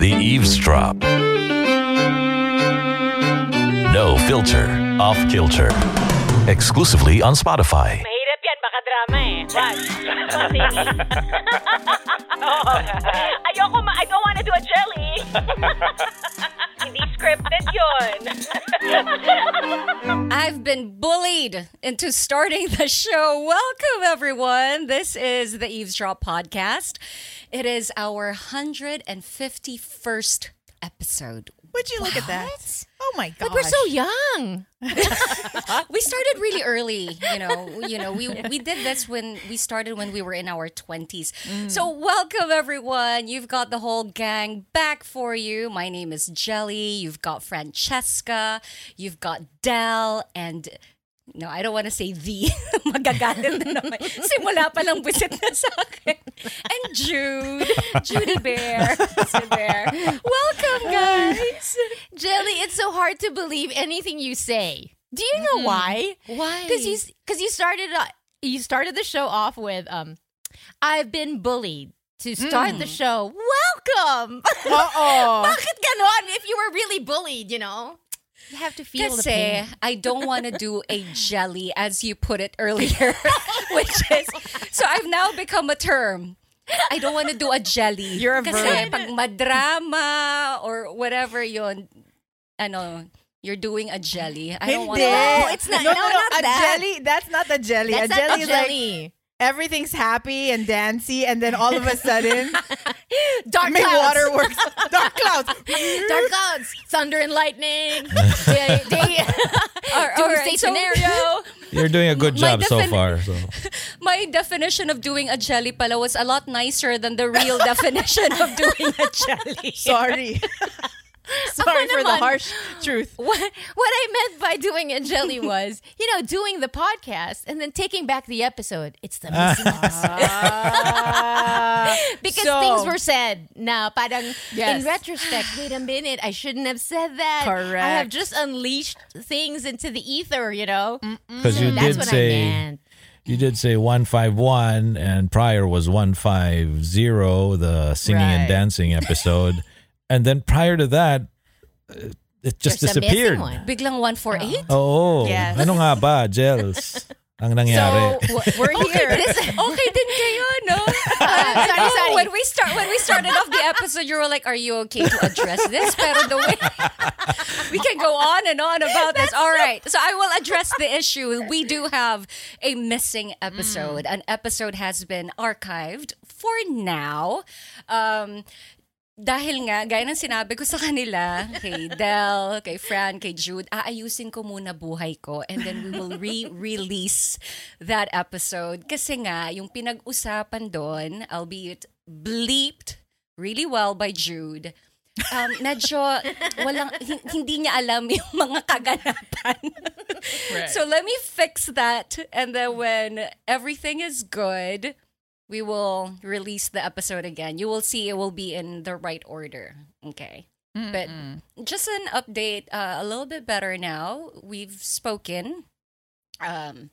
The Eavesdrop. No filter, off kilter. Exclusively on Spotify. Mahirap yan, baka drama eh. What? Ayoko ma, I don't wanna do a jelly. Hindi scripted yun. I've been bullied into starting the show. Welcome, everyone. This is the Eavesdrop Podcast. It is our 151st episode. Would you look at that? Oh my god. Like we're so young. we started really early, you know. You know, we we did this when we started when we were in our 20s. Mm. So welcome everyone. You've got the whole gang back for you. My name is Jelly. You've got Francesca. You've got Dell and no, I don't want to say the. Magagalit na naman. Simula pa lang busit na sa akin. And Jude. Judy Bear. Si Bear. Welcome, guys. Jelly, it's so hard to believe anything you say. Do you know why? Why? Because you because you started uh, you started the show off with um, I've been bullied. To start the show, welcome. Uh-oh. Bakit ganon? If you were really bullied, you know, you have to feel the Kasi pain. I don't want to do a jelly, as you put it earlier, which is, so I've now become a term. I don't want to do a jelly. You're a Kasi verb. pag madrama or whatever yon, ano, you're doing a jelly. I don't want to. No, it's not- No, no, no, no. not a that. jelly. That's not a jelly. That's a not jelly a is like jelly. Everything's happy and dancy, and then all of a sudden, Dark may clouds. waterworks, dark clouds. Dark clouds, thunder and lightning, day, day, All doomsday right, so- scenario. You're doing a good My job so far. So My definition of doing a jelly pala was a lot nicer than the real definition of doing a jelly. Sorry. Sorry for the harsh truth. What what I meant by doing a jelly was, you know, doing the podcast and then taking back the episode. It's the missing episode. Ah. because So- things were said. Now, parang Yes. in retrospect, wait a minute, I shouldn't have said that. Correct. I have just unleashed things into the ether, you know. because you That's did what I say meant. you did say one five one, and prior was one five zero, the singing and dancing episode, and then prior to that, uh, it just There's a missing disappeared. one. Biglang 148? Oo. Yes. Ano nga ba, Gels? Ang nangyari. So we're here. okay din kayo, no? sorry, sorry. When we start, when we started off the episode, you were like, "Are you okay to address this?" Pero the way we can go on and on about this. All right, so I will address the issue. We do have a missing episode. An episode has been archived for now. Um, dahil nga, gaya ng sinabi ko sa kanila, kay Del, kay Fran, kay Jude, aayusin ko muna buhay ko and then we will re-release that episode. Kasi nga, yung pinag-usapan doon, albeit bleeped really well by Jude, um, medyo walang, hin- hindi niya alam yung mga kaganapan. So let me fix that and then when everything is good, we will release the episode again. You will see it will be in the right order. Okay. But just an update, uh, a little bit better now. We've spoken. Um,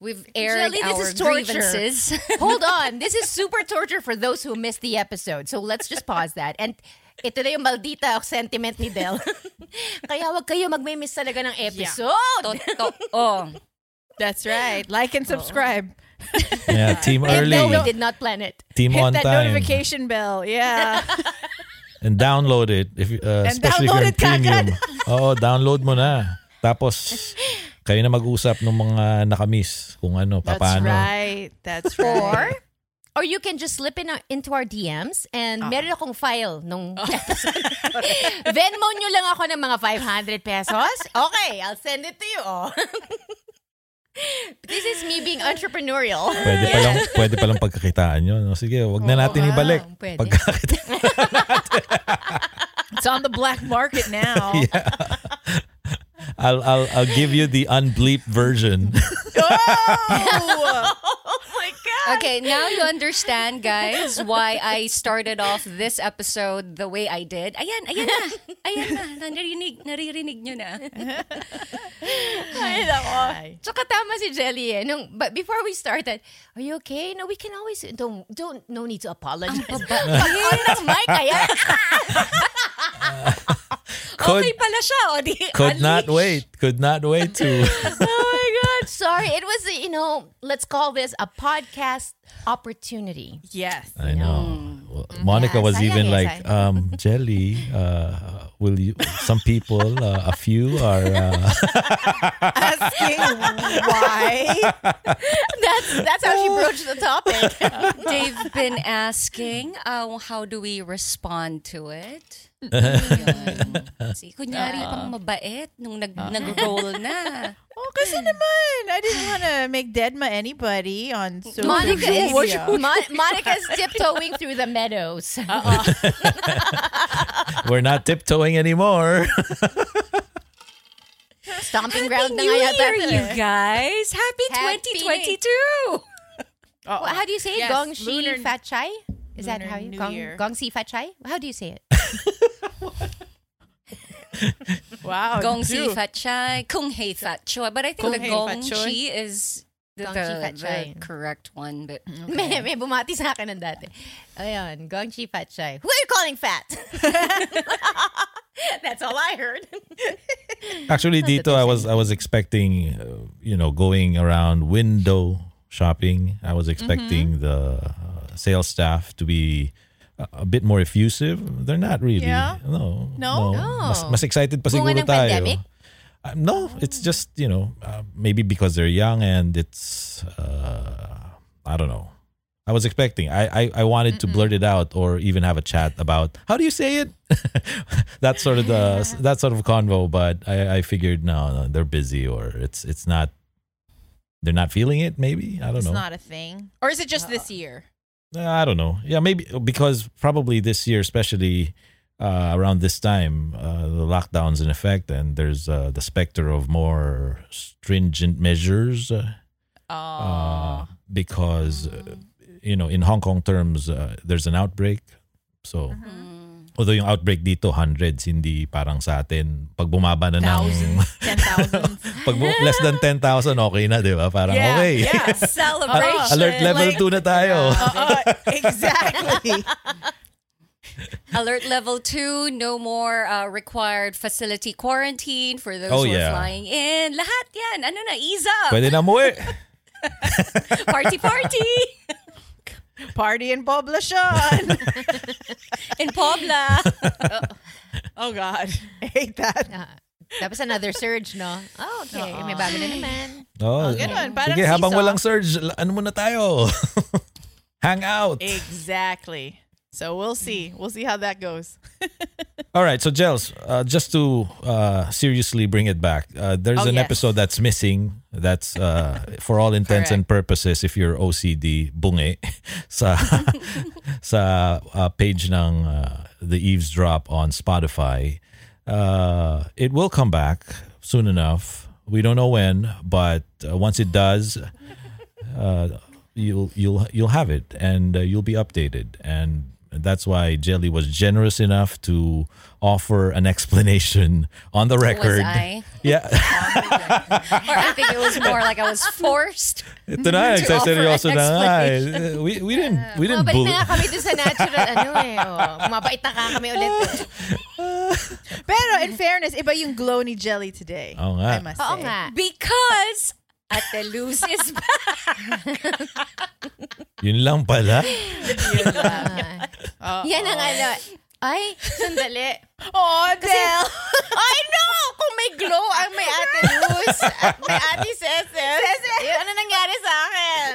we've aired Jelly, this our is torture. grievances. Hold on. This is super torture for those who missed the episode. So let's just pause that. And ito na yung maldita sentiment ni Del. Kaya wag kayo magme-miss talaga ng episode. To- to- oh, That's right. Like and subscribe. Yeah, team And early, no, we did not plan it. team Hit on that time, notification bell. Yeah. and download it. If uh, And especially download if it kagad. premium. Oo, download mo na. Tapos kayo na mag-usap ng mga nakamiss kung ano, That's paano. right. That's Or right. or you can just slip in our- into our DMs and meron akong file nung episode. Venmo nyo lang ako ng mga 500 pesos. Okay, I'll send it to you. Oh. This is me being entrepreneurial. Pwede pa lang pwede pa lang pagkakitaan 'yon. O, sige, wag na natin ibalik. Ah, pwede. Pagkakita. It's on the black market now. I'll I'll I'll give you the unbleeped version. Oh! Okay, now you understand, guys, why I started off this episode the way I did. Ayan, ayan na. Ayan na. Naririnig, naririnig nyo na. Ay, nako. Tsaka tama si Jelly eh. Nung, but before we started, are you okay? No, we can always, don't, don't, no need to apologize. Pag on ng mic, ayan. Could okay pala siya. O, di, could not wait. Could not wait to my God. Sorry. It was, you know, let's call this a podcast opportunity. yes. I know. Well, Monica Yeah, was sayang even like, um, Jelly, uh, will you, some people, uh, a few are, uh, Asking why. That's, that's how she broached the topic. They've been asking, uh, how do we respond to it? Yun. Si, kunyari ah. pang mabait nung nag, ah. nag-roll na. Oh, kasi naman. I didn't want to make deadma anybody on social Monica is, media. Mon- Monica's tiptoeing through the meadows. we're not tiptoeing anymore. Stomping ground na New nga yata. Year, you guys! Happy, Happy 2022! Well, how do you say it? Yes, Gong Shi Lunar- Fat Chai? Is that how you New Gong, Year. Gong Si Fat Chai? How do you say it? Wow. Gong Si dude. Fat Chai, Kung Hei Fat Choi. But I think Kung the Hei Gong Chi is the, Gong Chi the, Fat Chai. the correct one. But May, may bumati sa akin ng dati. Ayan, Gong Chi Fat Chai. Who are you calling fat? That's all I heard. Actually, Dito, I was I was expecting, uh, you know, going around window shopping. I was expecting the uh, sales staff to be a, bit more effusive. They're not really. Yeah? No. No? Mas, mas excited pa Bunga siguro ng tayo. pandemic? Uh, no, it's just you know uh, maybe because they're young and it's uh, I don't know. I was expecting. I I, I wanted to blurt it out or even have a chat about how do you say it. that sort of the that sort of convo, but I, I figured no, no, they're busy or it's it's not. They're not feeling it. Maybe I don't know. It's know. not a thing. Or is it just this year? I don't know. Yeah, maybe because probably this year, especially uh, around this time, uh, the lockdown's in effect, and there's uh, the specter of more stringent measures. Uh, Oh. uh, because uh, you know, in Hong Kong terms, uh, there's an outbreak. So, although yung outbreak dito hundreds, hindi parang sa atin. Pag bumaba na ng Thousands, ten thousands. pag bu- less than 10,000, okay na, di ba? Parang Yeah, okay. yeah. celebration. Alert level Like- 2 na tayo. Uh, exactly. Alert level two, no more uh, required facility quarantine for those Oh, who yeah. are flying in. Lahat yan. Ano na, ease up. Pwede na muwi. Party, party. Party in Poblacion. In Pobla. oh God, I hate that. Ah, tapos another surge, no? Oh, okay. May bago na naman. Oh, ganun. Parang Sige, habang seesaw. walang surge, la- ano muna tayo? Hang out. Exactly. So we'll see. We'll see how that goes. All right, so Gels, uh, just to uh, seriously bring it back, uh, there's Oh, an yes. episode that's missing. That's uh, for all intents and purposes, if you're OCD, bunge sa sa uh, page ng uh, the eavesdrop on Spotify. Uh, it will come back soon enough. We don't know when, but uh, once it does, uh, you'll you'll you'll have it and uh, you'll be updated and that's why Jelly was generous enough to offer an explanation on the record. I? Yeah. or I think it was more like I was forced. Ito na, to offer seryoso an na nga. explanation. We, we didn't, we didn't Mabait bull- na nga kami dun sa natural, ano eh. Oh, mabait na ka kami ulit. Pero in fairness, iba yung glow ni Jelly today. Oo nga. I must Oo say. nga. Because Ate Luz is back. Yun lang pala. Yan ang ano. Ay, sandali. Oh, Del. I know! Kung may glow ang may Ate Luz at may Ate Cecil. Yun, ano nangyari sa akin?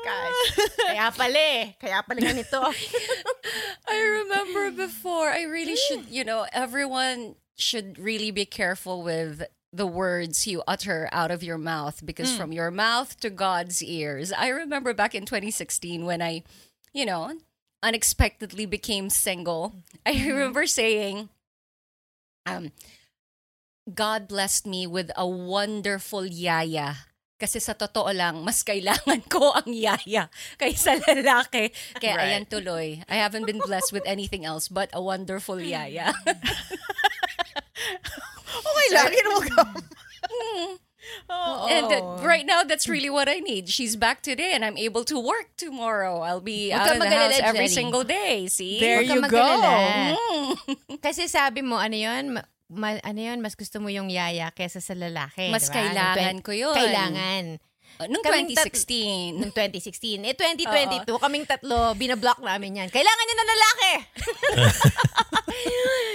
Gosh. Kaya pala eh. Kaya pala ganito. I remember before, I really should, you know, everyone should really be careful with the words you utter out of your mouth because from your mouth to God's ears. I remember back in 2016 when I, you know, unexpectedly became single. I remember saying, um, God blessed me with a wonderful yaya. Kasi sa totoo lang, mas kailangan ko ang yaya kaysa lalaki. Kaya Right. ayan tuloy. I haven't been blessed with anything else but a wonderful yaya. Okay lang, it will come. And uh, right now, that's really what I need. She's back today and I'm able to work tomorrow. I'll be Huwag out of the house every Jenny. single day. See? There Huwag you go. Mm. Kasi sabi mo, ano yun? Ma- ano yun? Mas gusto mo yung yaya kesa sa lalaki. Mas diba? kailangan ko yun. Kailangan. Uh, Nung Kaming tat- 2016. Noong 2016. Eh, 2022, kaming tatlo, binablock namin yan. Kailangan niya ng lalaki.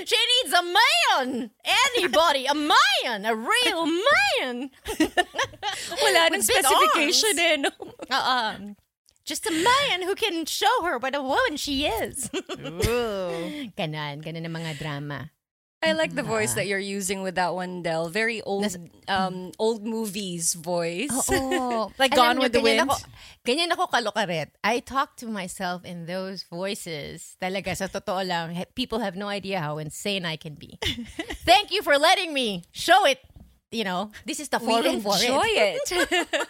She needs a man. Anybody, a man. A real man. Wala nang With big specification arms. eh. No? Uh, just a man who can show her what a woman she is. ganon. Ganon ang mga drama. I like the voice that you're using with that one, Del. Very old, um, old movies voice. Oo. Like Gone nyo, with the ganyan Wind? Ako, ganyan ako kalukaret. I talk to myself in those voices. Talaga, sa totoo lang, people have no idea how insane I can be. Thank you for letting me show it. You know, this is the We forum for enjoy it. it.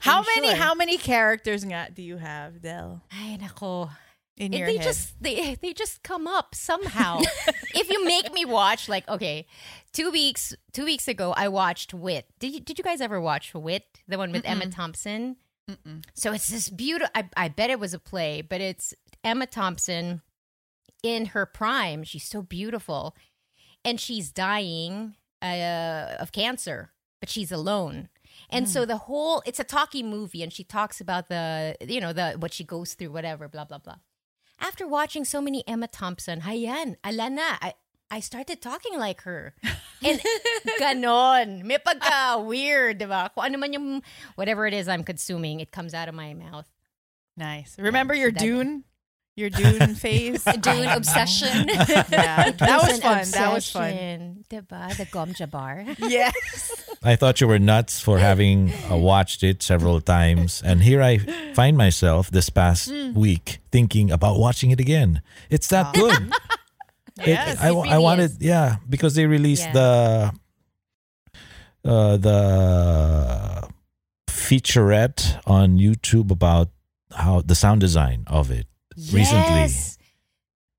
How I'm many sure. how many characters nga do you have, Del? Ay, nako. In Eh, your they head? just they they just come up somehow. if you make me watch, like okay, two weeks two weeks ago I watched Wit. Did you, did you guys ever watch Wit? The one with Emma Thompson. So it's this beautiful. I I bet it was a play, but it's Emma Thompson in her prime. She's so beautiful, and she's dying uh, of cancer, but she's alone. And so the whole it's a talkie movie, and she talks about the you know the what she goes through, whatever, blah blah blah. After watching so many Emma Thompson, hayan, alana, I I started talking like her. And ganon. May pagka weird, diba? Kung ano man yung whatever it is I'm consuming, it comes out of my mouth. Nice. Remember so your that- Dune? Your Dune phase? Dune obsession. yeah. That was an fun. That was fun. obsession, Diba? The gom jabbar. Yes. I thought you were nuts for having uh, watched it several times. And here I find myself this past Hmm. week thinking about watching it again. It's that good. It- Yes, I, it I wanted, is. yeah, because they released Yeah. the uh, the featurette on YouTube about how the sound design of it recently. Yes.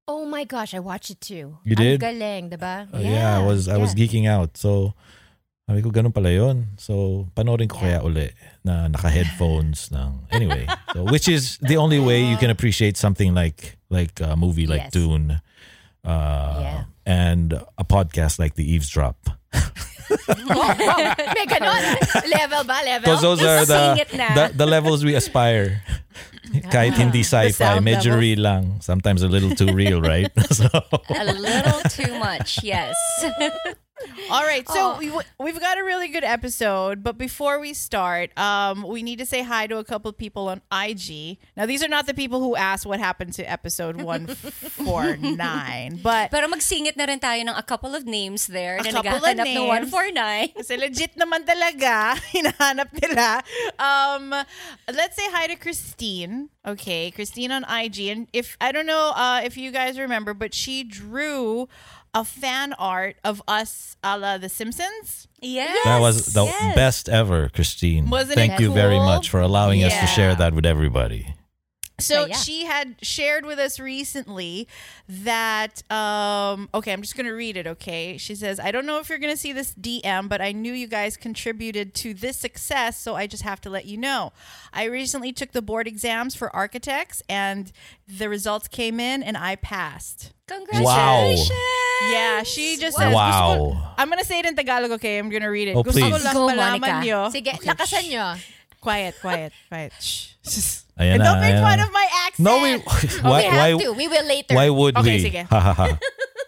Oh my gosh, I watched it too. You did? Ang galing, diba? Uh, yeah, I was I was yeah. geeking out. So sabi ko ganun pala yun. So panoorin ko Yeah. kaya uli na naka-headphones ng anyway. So which is the only way you can appreciate something like like a movie like Yes. Dune. Uh, Yeah. and a podcast like The Eavesdrop. May ganon. Level ba? Level? Because those are the, the the levels we aspire. Kahit hindi sci-fi, sound medyo levels. real lang. Sometimes a little too real, right? so, a little too much, yes. All right, so we, we've got a really good episode, but before we start, um, we need to say hi to a couple of people on IG. Now, these are not the people who asked what happened to episode 149, but Pero magsingit na rin tayo ng a couple of names there A na couple of ng names. 149. kasi legit naman talaga, hinahanap nila. Um, let's say hi to Christine. Okay, Christine on IG. And if, I don't know uh, if you guys remember, but she drew a fan art of us a la The Simpsons. Yes. That was the yes. best ever, Christine. Wasn't Thank it you very much for allowing us to share that with everybody. So yeah. she had shared with us recently that um okay, I'm just going to read it, okay? She says, "I don't know if you're going to see this DM, but I knew you guys contributed to this success, so I just have to let you know. I recently took the board exams for architects and the results came in and I passed." Congratulations. Yeah, she just says, Wow. "Gusto ko- I'm gonna say it in Tagalog, okay? I'm gonna read it. Oh, Gusto ko please. lang Go, malaman Monica. nyo. Sige, Okay, lakasan nyo. Quiet, quiet, quiet. Shh. Ayan and na, don't make ayan fun na. of my accent. No, we why we have why to. We will later. why would Okay, we? sige. Ha ha ha.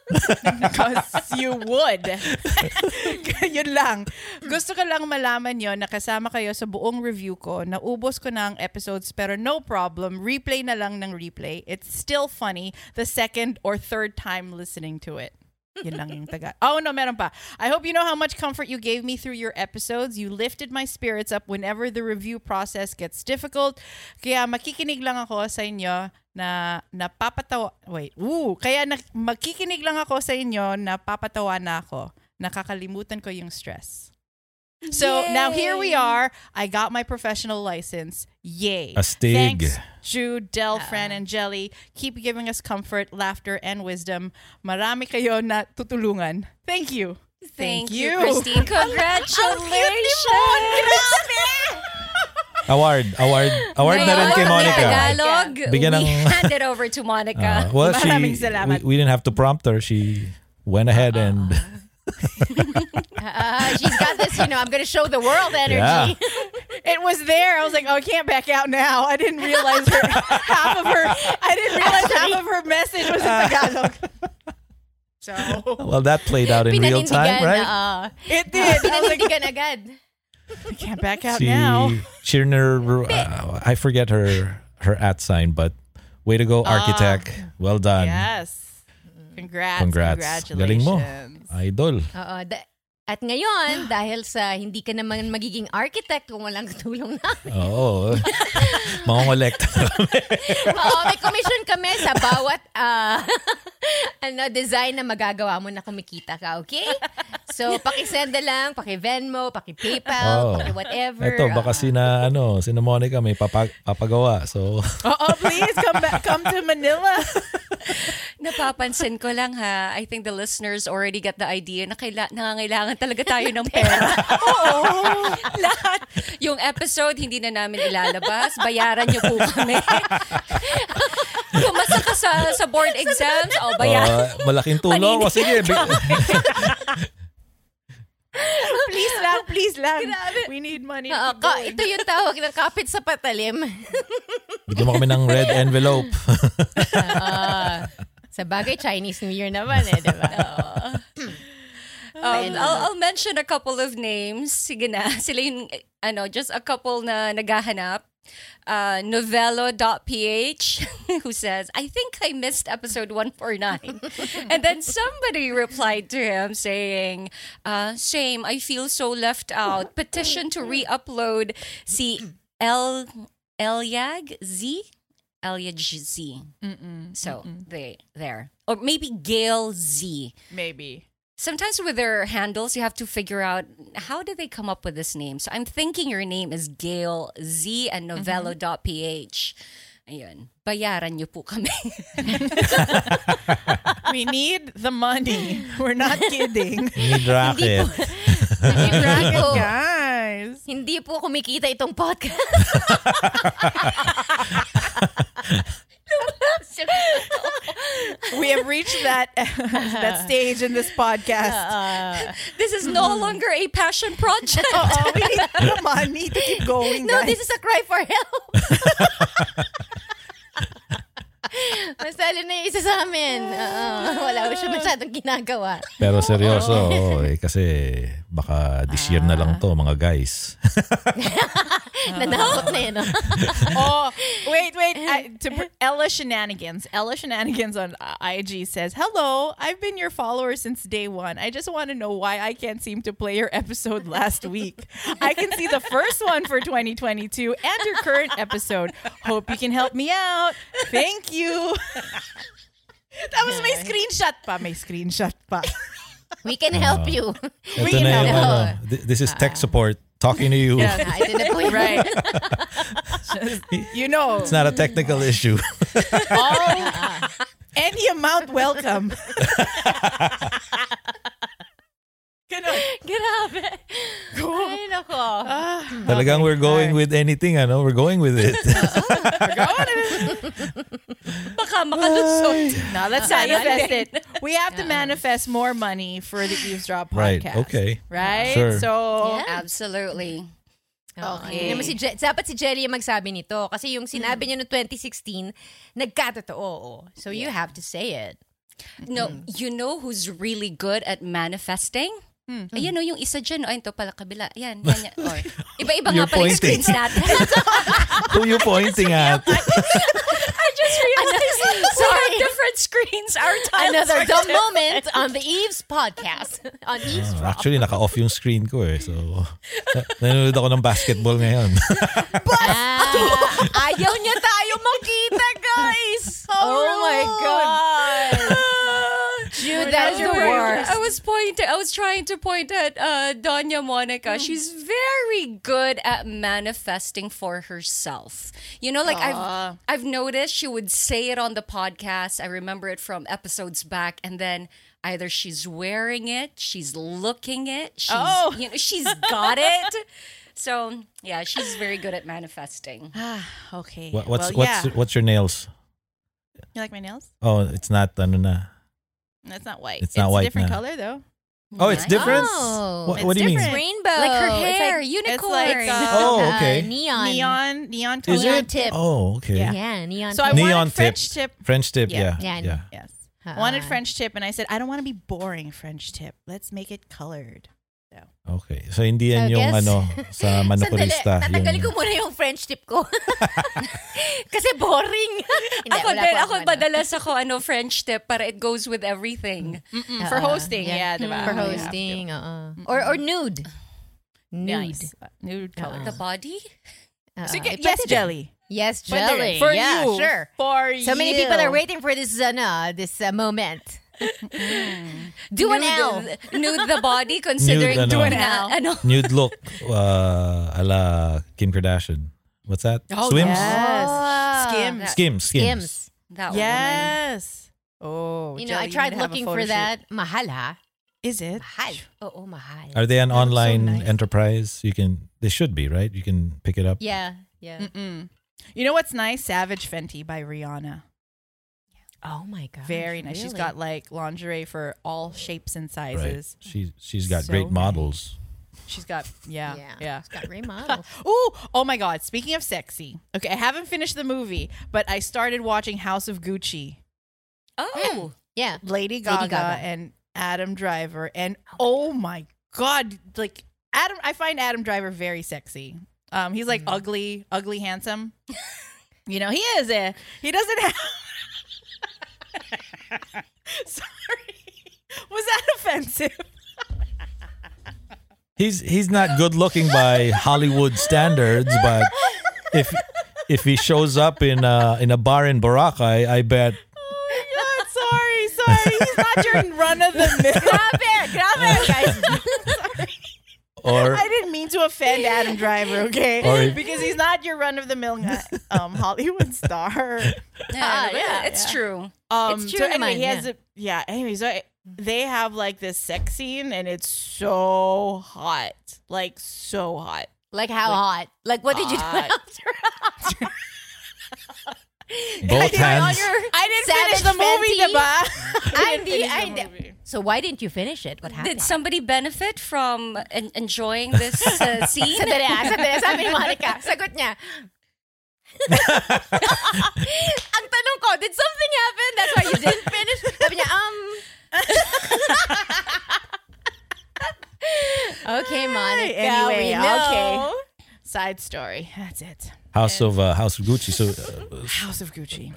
Because you would. Yun lang. Gusto ko lang malaman yon na kasama kayo sa buong review ko. Naubos ko na ang episodes pero no problem. Replay na lang ng replay. It's still funny the second or third time listening to it. Yun lang yung taga. Oh no, meron pa. I hope you know how much comfort you gave me through your episodes. You lifted my spirits up whenever the review process gets difficult. Kaya makikinig lang ako sa inyo na napapatawa. Wait, ooh, kaya na, makikinig lang ako sa inyo na papatawa na ako. Nakakalimutan ko yung stress. So now here we are. I got my professional license. Yay. Astig. Thanks, Jude, Del, Fran, and Jelly. Keep giving us comfort, laughter, and wisdom. Marami kayo na tutulungan. Thank you. Thank, you, Christine. Congratulations. Award, award, award na rin kay Monica. Tagalog, Bigyan we ng- hand it over to Monica. Uh, well, she, we, we didn't have to prompt her. She went ahead and Uh, she's got this, you know, I'm going to show the world energy. Yeah. It was there. I was like, oh, I can't back out now. I didn't realize her, half of her. I didn't realize half of her message was in Tagalog. So well, that played out in real time, right? uh, it did. I was like, pinanindigan agad. I can't back out She, now. Shirner, uh, I forget her her at sign, but way to go, ah. architect. well done. Yes. Congrats. Congrats. Galing mo. Congratulations. Idol. Uh, uh, Oo, da- at ngayon, dahil sa hindi ka naman magiging architect kung walang tulong na. Oo. Mangongolekta na kami. Oo, may commission kami sa bawat ah, ano design na magagawa mo na kumikita ka, okay? So, paki-send na lang, paki-Venmo, paki-PayPal, Oo. paki-whatever. Ito, baka Ah. sina, ano, sina Monica may papa, papagawa. So, Oh, please come back. Come to Manila. Napapansin ko lang ha, I think the listeners already got the idea na kaila- nangangailangan talaga tayo ng pera. Oo. Lahat. Yung episode, hindi na namin ilalabas. Bayaran niyo po kami. Pumasa ka sa, sa board exams, o bayaran. uh, malaking tulong. O sige, bi- please lang, please lang. We need money. keep ka- ito yung tawag ng kapit sa patalim. bigyan mo kami ng red envelope. Ah, sa bagay, Chinese New Year naman eh, di ba? Um, I'll, I'll mention a couple of names. Sige na. Sila yung, ano, just a couple na naghahanap. Uh, Novello.ph who says, I think I missed episode 149. and then somebody replied to him saying, uh, Same, I feel so left out. Petition to re-upload si El Elyag Z? Elyag Z. So, they there. Or maybe Gail Z Maybe. Sometimes with their handles, you have to figure out how did they come up with this name. So I'm thinking your name is Gail Z and mm-hmm. Novello.ph. Ayun. Bayaran niyo po kami. We need the money. We're not kidding. Need racket. Hindi po, Guys. hindi po kumikita itong podcast. We have reached that that stage in this podcast. this is no longer a passion project. Oo, we need the money to keep going, No, guys. this is a cry for help. Masali na yung isa sa amin. Oo, wala ko siya masyadong ginagawa. Pero seryoso, oo, eh, kasi baka this year na lang to, mga guys. Nanakot na yun. no? oh, wait, wait. I, to pr- Ella Shenanigans. Ella Shenanigans on uh, IG says, Hello, I've been your follower since day one. I just want to know why I can't seem to play your episode last week. I can see the first one for 2022 and your current episode. Hope you can help me out. Thank you. Tapos may screenshot pa. May screenshot pa. We can help you. Ito We na know. yung ano, this is tech support talking to you. Yeah. Ah, ito na po right. you know, It's not a technical issue. all, any amount welcome. Ganun. Grabe. Ay, nako. Talagang we're going with anything, ano? We're going with it. Baka makalusot. No, let's manifest it. We have to manifest more money for the eavesdrop Right, podcast. okay. Right. Sure. So Yeah. Absolutely. Okay. Okay. Naman si Je- dapat si Jelly yung magsabi nito. Kasi yung sinabi niya no 2016, nagkatotoo. So you have to say it. No, you know who's really good at manifesting? Ayan o, yung isa dyan. Ay, ito pala kabila. Yan, yan, yan. Or, iba-iba nga You're pala yung pointing. screens natin. Who you pointing at? I just realized we have different screens. Our times Another are dumb different. moment on the Eves podcast. on Eves Ah, Actually, naka-off yung screen ko eh. So, na- nanonood ako ng basketball ngayon. Ah, ayaw niya tayo makita, guys. oh my God. Worst. I was pointing. I was trying to point at uh, Doña Monica. She's very good at manifesting for herself. You know, like I've I've noticed she would say it on the podcast. I remember it from episodes back, and then either she's wearing it, she's looking it, she's Oh. you know she's got it. So yeah, she's very good at manifesting. okay. What, what's well, what's yeah. what's your nails? You like my nails? Oh, it's not ano na. That's not white. It's not white a different na. color though. Oh, it's different. Oh, what, it's what do you different. mean? Rainbow. Like her It's hair, like, unicorn. like, uh, Oh, uh, okay. neon. Neon, neon Is. Neon it? tip. Oh, okay. Yeah. Yeah, neon. So I tip. Neon wanted French tip. tip. French tip, Yeah. yeah. Yeah. Yeah. Yes. Uh, Wanted French tip, and I said I don't want to be boring French tip. Let's make it colored. Okay. So hindi yan I yung guess- ano sa manukulista. Sandali, tatanggalin ko muna yung French tip ko. Kasi boring. Hindi, Ako din, ako ano. madalas ako ano French tip para it goes with everything. Mm, For Uh-uh. hosting, yeah, diba? For You have to. hosting, oo. Or, or nude. Nude. Nice. Uh, Nude color. The body? Oo. Sige, Eh, yes, jelly. Yes, jelly. For yeah, you. sure. For So many you. people are waiting for this ano, this uh, moment. Do an L. nude, nude the body considering Nude, ano. doing Do an L. ano. nude look uh, ala Kim Kardashian. What's that? Oh, Swims? Yes. Ah. Skims. Skims. Skims. Skims. That woman. Yes. Oh, You know, I tried need to have a looking for shoot. that. Mahala. Is it? Mahal. Oo, mahal. Are they an They look so online nice. enterprise? You can. They should be right. You can pick it up. Yeah, yeah. Mm-mm. You know what's nice? Savage Fenty by Rihanna. Oh my god. Very nice. She's got like lingerie for all shapes and Right. sizes. She she's got So great nice. models. She's got yeah, Yeah. yeah. She's got great models. Ooh, oh my god. Speaking of sexy. Okay, I haven't finished the movie, but I started watching House of Gucci. Oh. Hmm. yeah. Lady Gaga, Gaga. and Adam Driver and oh, oh my god, like Adam I find Adam Driver very sexy. Um he's like mm. ugly, ugly handsome. you know, he is a he doesn't have Sorry. Was that offensive? He's he's not good looking by Hollywood standards, but if if he shows up in a, in a bar in Boracay, I bet Oh my god, sorry, sorry. He's not your run of the mill. Grabe, grabe, guys. or I didn't mean to offend Adam Driver, okay? Or- because he's not your run of the mill um, Hollywood star. Yeah, yeah, it's yeah. true. Um, It's so true anyway, naman, he has yeah. a yeah. Anyway, so they have like this sex scene, and it's so hot, like so hot. Like how hot? Like what did you do after? both hands. I didn't finish the movie, Fenty? diba? I didn't di- finish the di- movie. So why didn't you finish it? What happened? Did somebody benefit from en- enjoying this uh, scene? Sandali ah, sandali. Sabi ni Monica, sagot niya. Ang tanong ko, did something happen? That's why you didn't finish? Sabi niya, um... okay, Monica, Anyway, we know. okay. Side story. That's it. House of uh, House of Gucci. So uh, House of Gucci.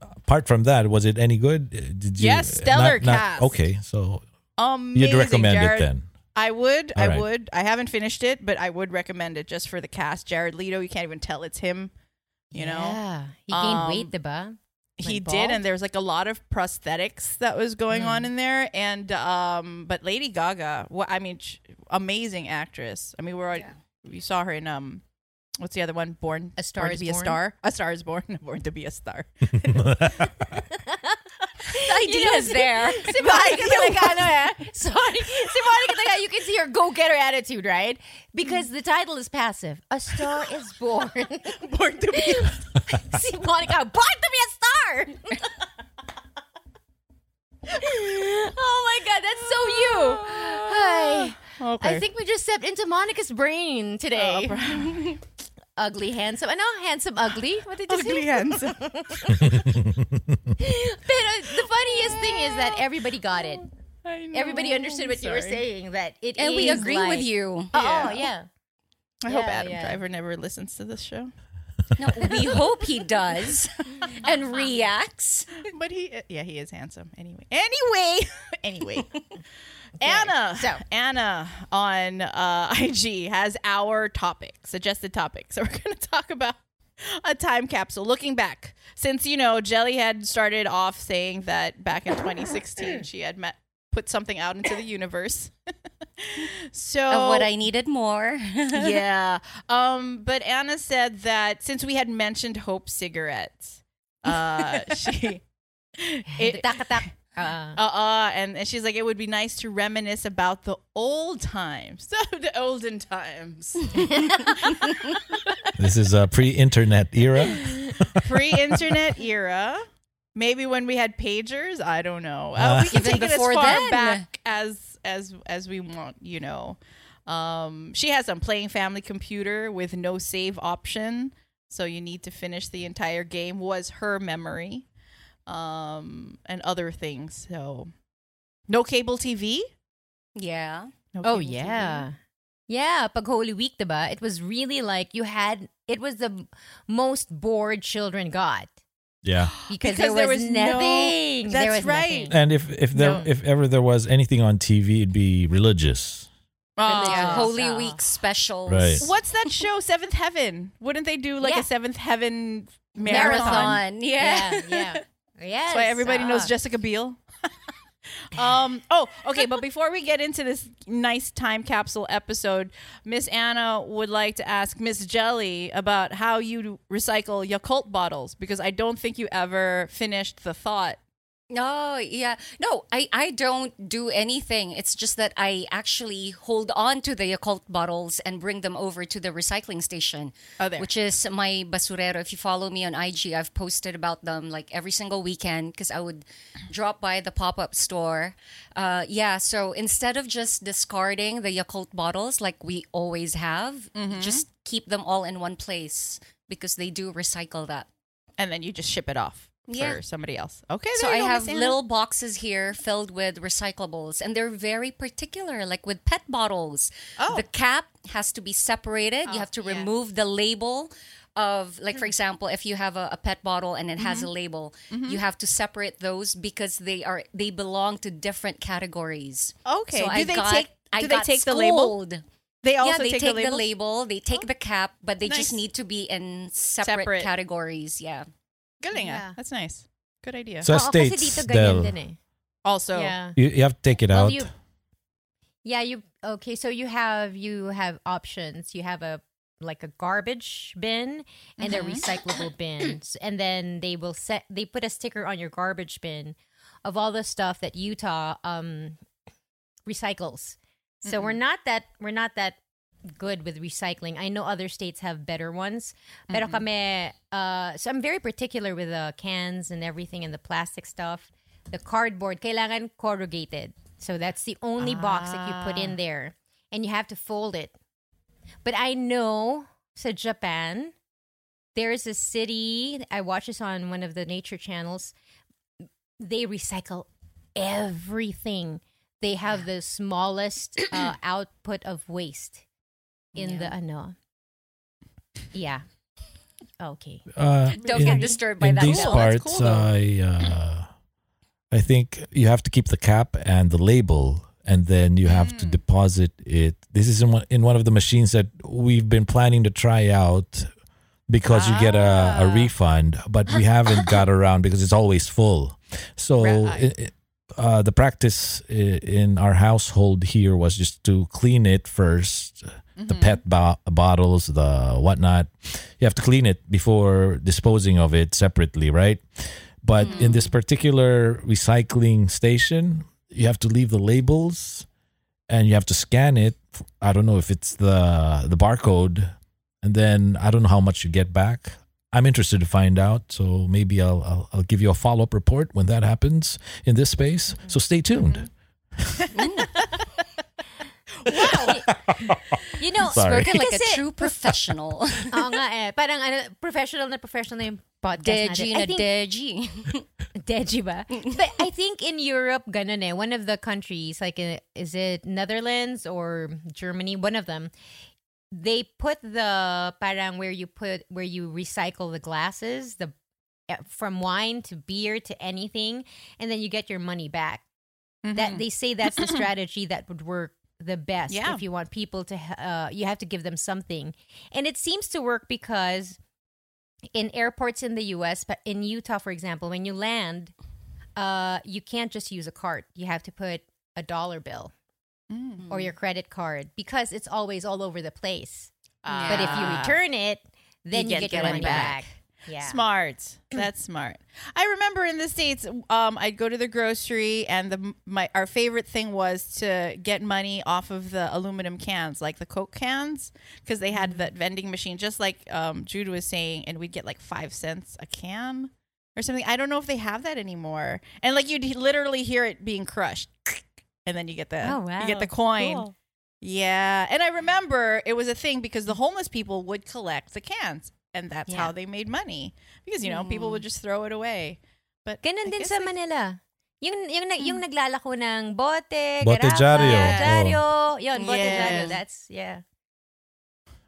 apart from that, was it any good? Uh, Did you? Yes, stellar not- not- cast. okay, so Amazing. you'd recommend Jared, it then. I would. All I right. would. I haven't finished it, but I would recommend it just for the cast. Jared Leto, you can't even tell it's him. You know? Yeah. He gained Um, weight, diba? he Like did bald? and there's like a lot of prosthetics that was going on Mm. in there and um but lady gaga what i mean sh- amazing actress i mean we're already, we saw her in um what's the other one born A Star born is to be Born? a star a star is born born to be a star The idea is there. Si Monica talaga, ano eh. Sorry. Si Monica talaga, you can see her go-getter attitude, right? Because the title is passive. A star is born. born to be si Monica, born to be a star! oh my God, that's so you. Hi. okay I think we just stepped into Monica's brain today. Oh, ugly, handsome. Ano? Handsome, ugly? What did you ugly say? handsome Pero the funniest thing is that everybody got it. I know. Everybody understood what you were saying. That it And we agree like- with you. Oh, oh Yeah. oh, yeah. i hope Yeah, adam yeah. driver never listens to this show No, we hope he does and reacts. but he yeah he is handsome anyway anyway anyway Anna, so- Anna on uh, IG has our topic, suggested topic. So we're going to talk about a time capsule. Looking back, since you know Jelly had started off saying that back in 2016 she had met put something out into the universe. so Of what I needed more. yeah. Um, but Anna said that since we had mentioned Hope cigarettes, uh, she. It, Tak-tak. Uh, uh-uh and, and she's like it would be nice to reminisce about the old times the olden times This is a pre-internet era. pre-internet era maybe when we had pagers i don't know uh, Uh. we can take it as far then. back as as as we want you know um she has a playing family computer with no save option so you need to finish the entire game was her memory um and other things so no cable tv yeah. no oh, cable TV? yeah. Yeah, pag Holy Week, diba? It was really like you had, it was the most bored children got. Yeah. Because, Because there, there was, was no- nothing. there That's was right. nothing. And if if there No. if ever there was anything on TV, it'd be religious. Oh. Yeah, Holy so- Week specials. Right. What's that show? Seventh Heaven. Wouldn't they do like Yeah. a Seventh Heaven marathon? Marathon. Yeah. Yeah, yeah. Yes. That's why everybody knows ah. Jessica Biel. um. Oh, okay. But before we get into this nice time capsule episode, Miss Anna would like to ask Miss Jelly about how you recycle Yakult bottles because I don't think you ever finished the thought. No, yeah. No, I, I don't do anything. It's just that I actually hold on to the Yakult bottles and bring them over to the recycling station. Oh. Which is my basurero. If you follow me on IG, I've posted about them like every single weekend because I would drop by the pop up store. Uh, yeah, so instead of just discarding the Yakult bottles like we always have, Mm-hmm. just keep them all in one place because they do recycle that. And then you just ship it off Yeah. for somebody else. Okay. So I have little boxes here filled with recyclables, and they're very particular, like with pet bottles. Oh. The cap has to be separated. you have to remove the label of, like, Hmm. for example, if you have a, a pet bottle and it Mm-hmm. has a label, you have to separate those because they are they belong to different categories. Okay. So do I they got, take? I do they take the label? They also yeah, they take, take, the label. label. They take the cap, but they Nice. just need to be in separate, Separate. categories. Yeah. Galing ah. Yeah. That's nice. Good idea. So Oo, kasi states, dito ganyan Del, din eh. also, yeah. you, you have to take it Well, out. you, yeah, you okay. So you have you have options. You have a like a garbage bin and a recyclable bins, and then they will set. They put a sticker on your garbage bin of all the stuff that Utah um recycles. So we're not that we're not that good with recycling. I know other states have better ones. Pero kami, uh, so I'm very particular with the cans and everything and the plastic stuff. The cardboard, kailangan corrugated. So that's the only box that you put in there. And you have to fold it. But I know sa Japan, there's a city, I watch this on one of the nature channels. They recycle everything. They have the smallest uh, output of waste in the ano. Yeah. Okay. Uh, Don't in, get disturbed by in that. these Del. That's parts, cool. I uh, I think you have to keep the cap and the label, and then you have Mm. to deposit it. This is in one, in one of the machines that we've been planning to try out because you get a, a refund, but we haven't got around because it's always full. So Right. i- i- uh, the practice in our household here was just to clean it first. The mm-hmm. pet bo- bottles, the whatnot, you have to clean it before disposing of it separately, right? But in this mm-hmm. particular recycling station, you have to leave the labels and you have to scan it. I don't know if it's the the barcode, and then I don't know how much you get back. I'm interested to find out, so maybe I'll I'll, I'll give you a follow up report when that happens in this space. So stay tuned. Mm-hmm. You know, Sorry. Spoken like a true professional. Oo nga eh. Parang ano, professional na professional na yung podcast Deji natin. na I think, deji. Deji ba? But I think in Europe, ganun eh. One of the countries, like, uh, is it Netherlands or Germany? One of them. They put the parang where you put where you recycle the glasses, the uh, from wine to beer to anything, and then you get your money back. That they say that's the strategy that would work the best Yeah. if you want people to. Uh, you have to give them something, and it seems to work because in airports in the US, but in Utah, for example, when you land, uh, you can't just use a cart. You have to put a dollar bill or your credit card because it's always all over the place. But if you return it, then you, get get, your the money money back. back. Yeah. Smart. That's smart. I remember in the states, um, I'd go to the grocery, and the my our favorite thing was to get money off of the aluminum cans, like the Coke cans, because they had that vending machine, just like um, Jude was saying, and we'd get like five cents a can or something. I don't know if they have that anymore. And like you'd literally hear it being crushed, and then you get the Oh, you get the coin. Cool. Yeah, and I remember it was a thing because the homeless people would collect the cans, and that's Yeah. how they made money. Because you know people would just throw it away. But Ganun I din sa Manila. Yung, yung, nag- yung naglalako ng bote, Bote garapa, dyaryo. dyaryo. Yun, bote Yeah. dyaryo. That's, yeah.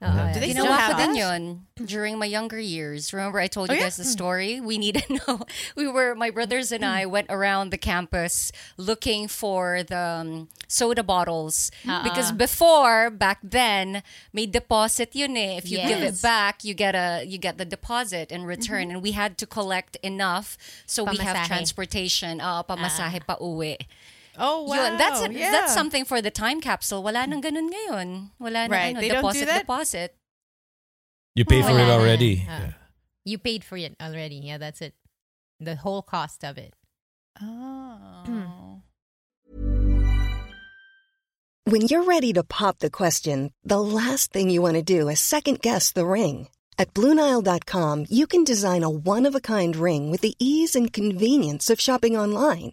Yeah. Do they yeah. still Ginawa have ko that? yun during my younger years. Remember I told you Oh, yeah? guys the story? We need to know. We were, my brothers and I went around the campus looking for the um, soda bottles. Because before, back then, may deposit yun eh. If you give it back, you get a you get the deposit in return. And we had to collect enough so we have Pamasahe. transportation. Uh, pamasahe pa uwi. Oh wow, Yun, that's it. yeah. that's something for the time capsule. Wala nang ganun ngayon. Wala nang Right, ano, they don't do deposit that? deposit. You pay for it na. already. Ah. You paid for it already. Yeah, that's it. The whole cost of it. Oh. When you're ready to pop the question, the last thing you want to do is second guess the ring. At Bluenile.com, you can design a one of a kind ring with the ease and convenience of shopping online.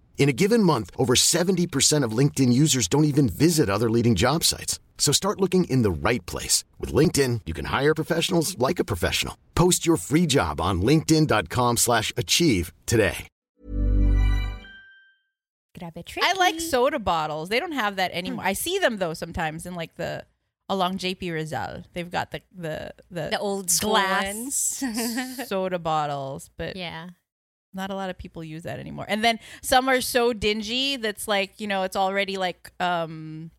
In a given month, over 70% of LinkedIn users don't even visit other leading job sites. So start looking in the right place. With LinkedIn, you can hire professionals like a professional. Post your free job on linkedin.com slash achieve today. I like soda bottles. They don't have that anymore. I see them though sometimes in like the along JP Rizal. They've got the the the, The old glass soda bottles, but Yeah. Not a lot of people use that anymore. And then some are so dingy that's like you know it's already like um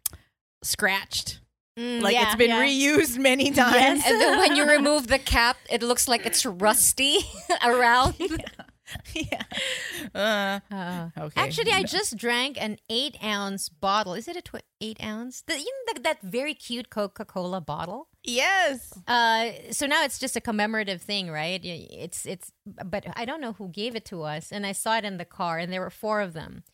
scratched, Mm, like yeah, it's been yeah. reused many times. and then when you remove the cap, it looks like it's rusty around. yeah. Uh, Uh, okay. Actually, I just drank an eight ounce bottle. Is it a tw- eight ounce? The, you know that, that very cute Coca Cola bottle. yes. Uh, so now it's just a commemorative thing, right? It's it's, but I don't know who gave it to us, and I saw it in the car, and there were four of them.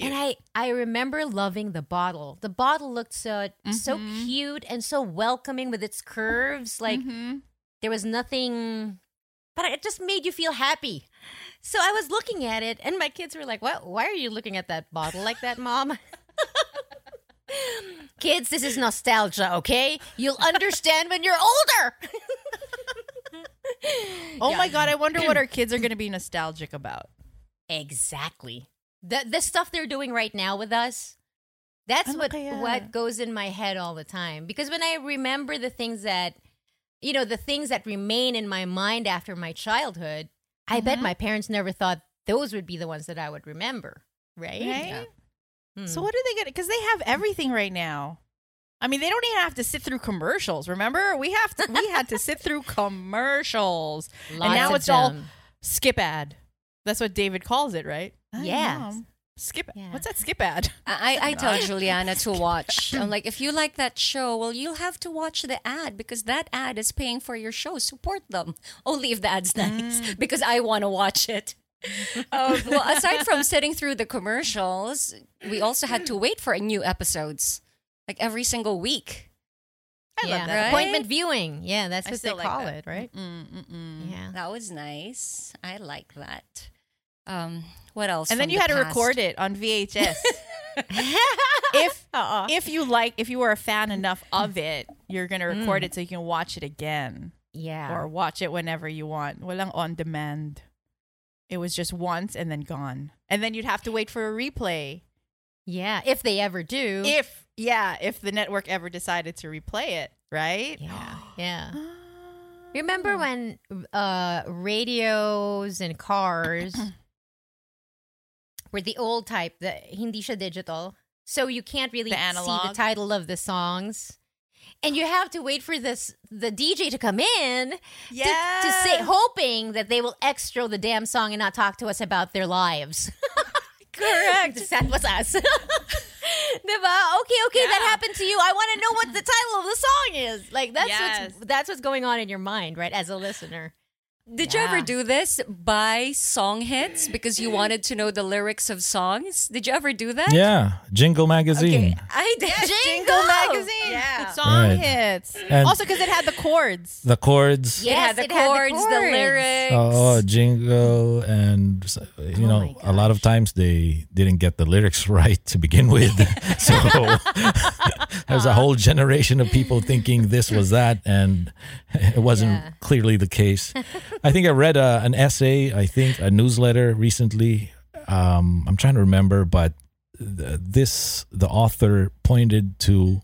And I I remember loving the bottle. The bottle looked so so cute and so welcoming with its curves. Like there was nothing, but it just made you feel happy. So I was looking at it, and my kids were like, "What? Why are you looking at that bottle like that, mom?" Kids, this is nostalgia, okay? You'll understand when you're older. Oh my god, I wonder what our kids are going to be nostalgic about. Exactly. The the stuff they're doing right now with us. That's what kaya? what goes in my head all the time. Because when I remember the things that you know, the things that remain in my mind after my childhood, I bet Mm-hmm. my parents never thought those would be the ones that I would remember. Right? Right? Hmm. So what are they going to cuz they have everything right now. I mean, they don't even have to sit through commercials. Remember? We have to we had to sit through commercials. and now it's all skip ad. That's what David calls it, right? Yes. Mom. Skip. Yeah. What's that skip ad? I, I tell Juliana to watch. I'm like, if you like that show, well, you'll have to watch the ad because that ad is paying for your show. Support them. Only if the ad's nice because I want to watch it. Uh, well, aside from sitting through the commercials, we also had to wait for new episodes, like every single week. I yeah. love that. Appointment viewing. Yeah, that's what they still like call that. it, right? Mm, mm, mm. Yeah. That was nice. I like that. Um, what else? And then you the had to record it on VHS. if Uh-uh. if you like, if you were a fan enough of it, you're gonna Mm. record it so you can watch it again Yeah. or watch it whenever you want. Walang on demand. It was just once and then gone, and then you'd have to wait for a replay. yeah. If they ever do. If yeah, if the network ever decided to replay it, right? Yeah. Yeah. Remember when uh radios and cars were the old type, the hindi siya digital. So you can't really The see the title of the songs. And you have to wait for this the DJ to come in to, to say hoping that they will extra the damn song and not talk to us about their lives. Correct. that was us. Diba? Okay, okay, that happened to you. I want to know what the title of the song is. Like that's Yes. what's that's what's going on in your mind, right? As a listener. Did you ever do this? by song hits because you wanted to know the lyrics of songs? Did you ever do that? Yeah, Jingle Magazine. I did. Jingle magazine, Yeah. song Right. hits. And- also, because it had the chords. The chords. It had Yes, the it had the chords, the, chords. lyrics. Oh, oh jingle, and you Oh know, a lot of times they didn't get the lyrics right to begin with. so there's a whole generation of people thinking this was that, and it wasn't Yeah. clearly the case. I think I read a, an essay, I think a newsletter recently. Um, I'm trying to remember, but th- this the author pointed to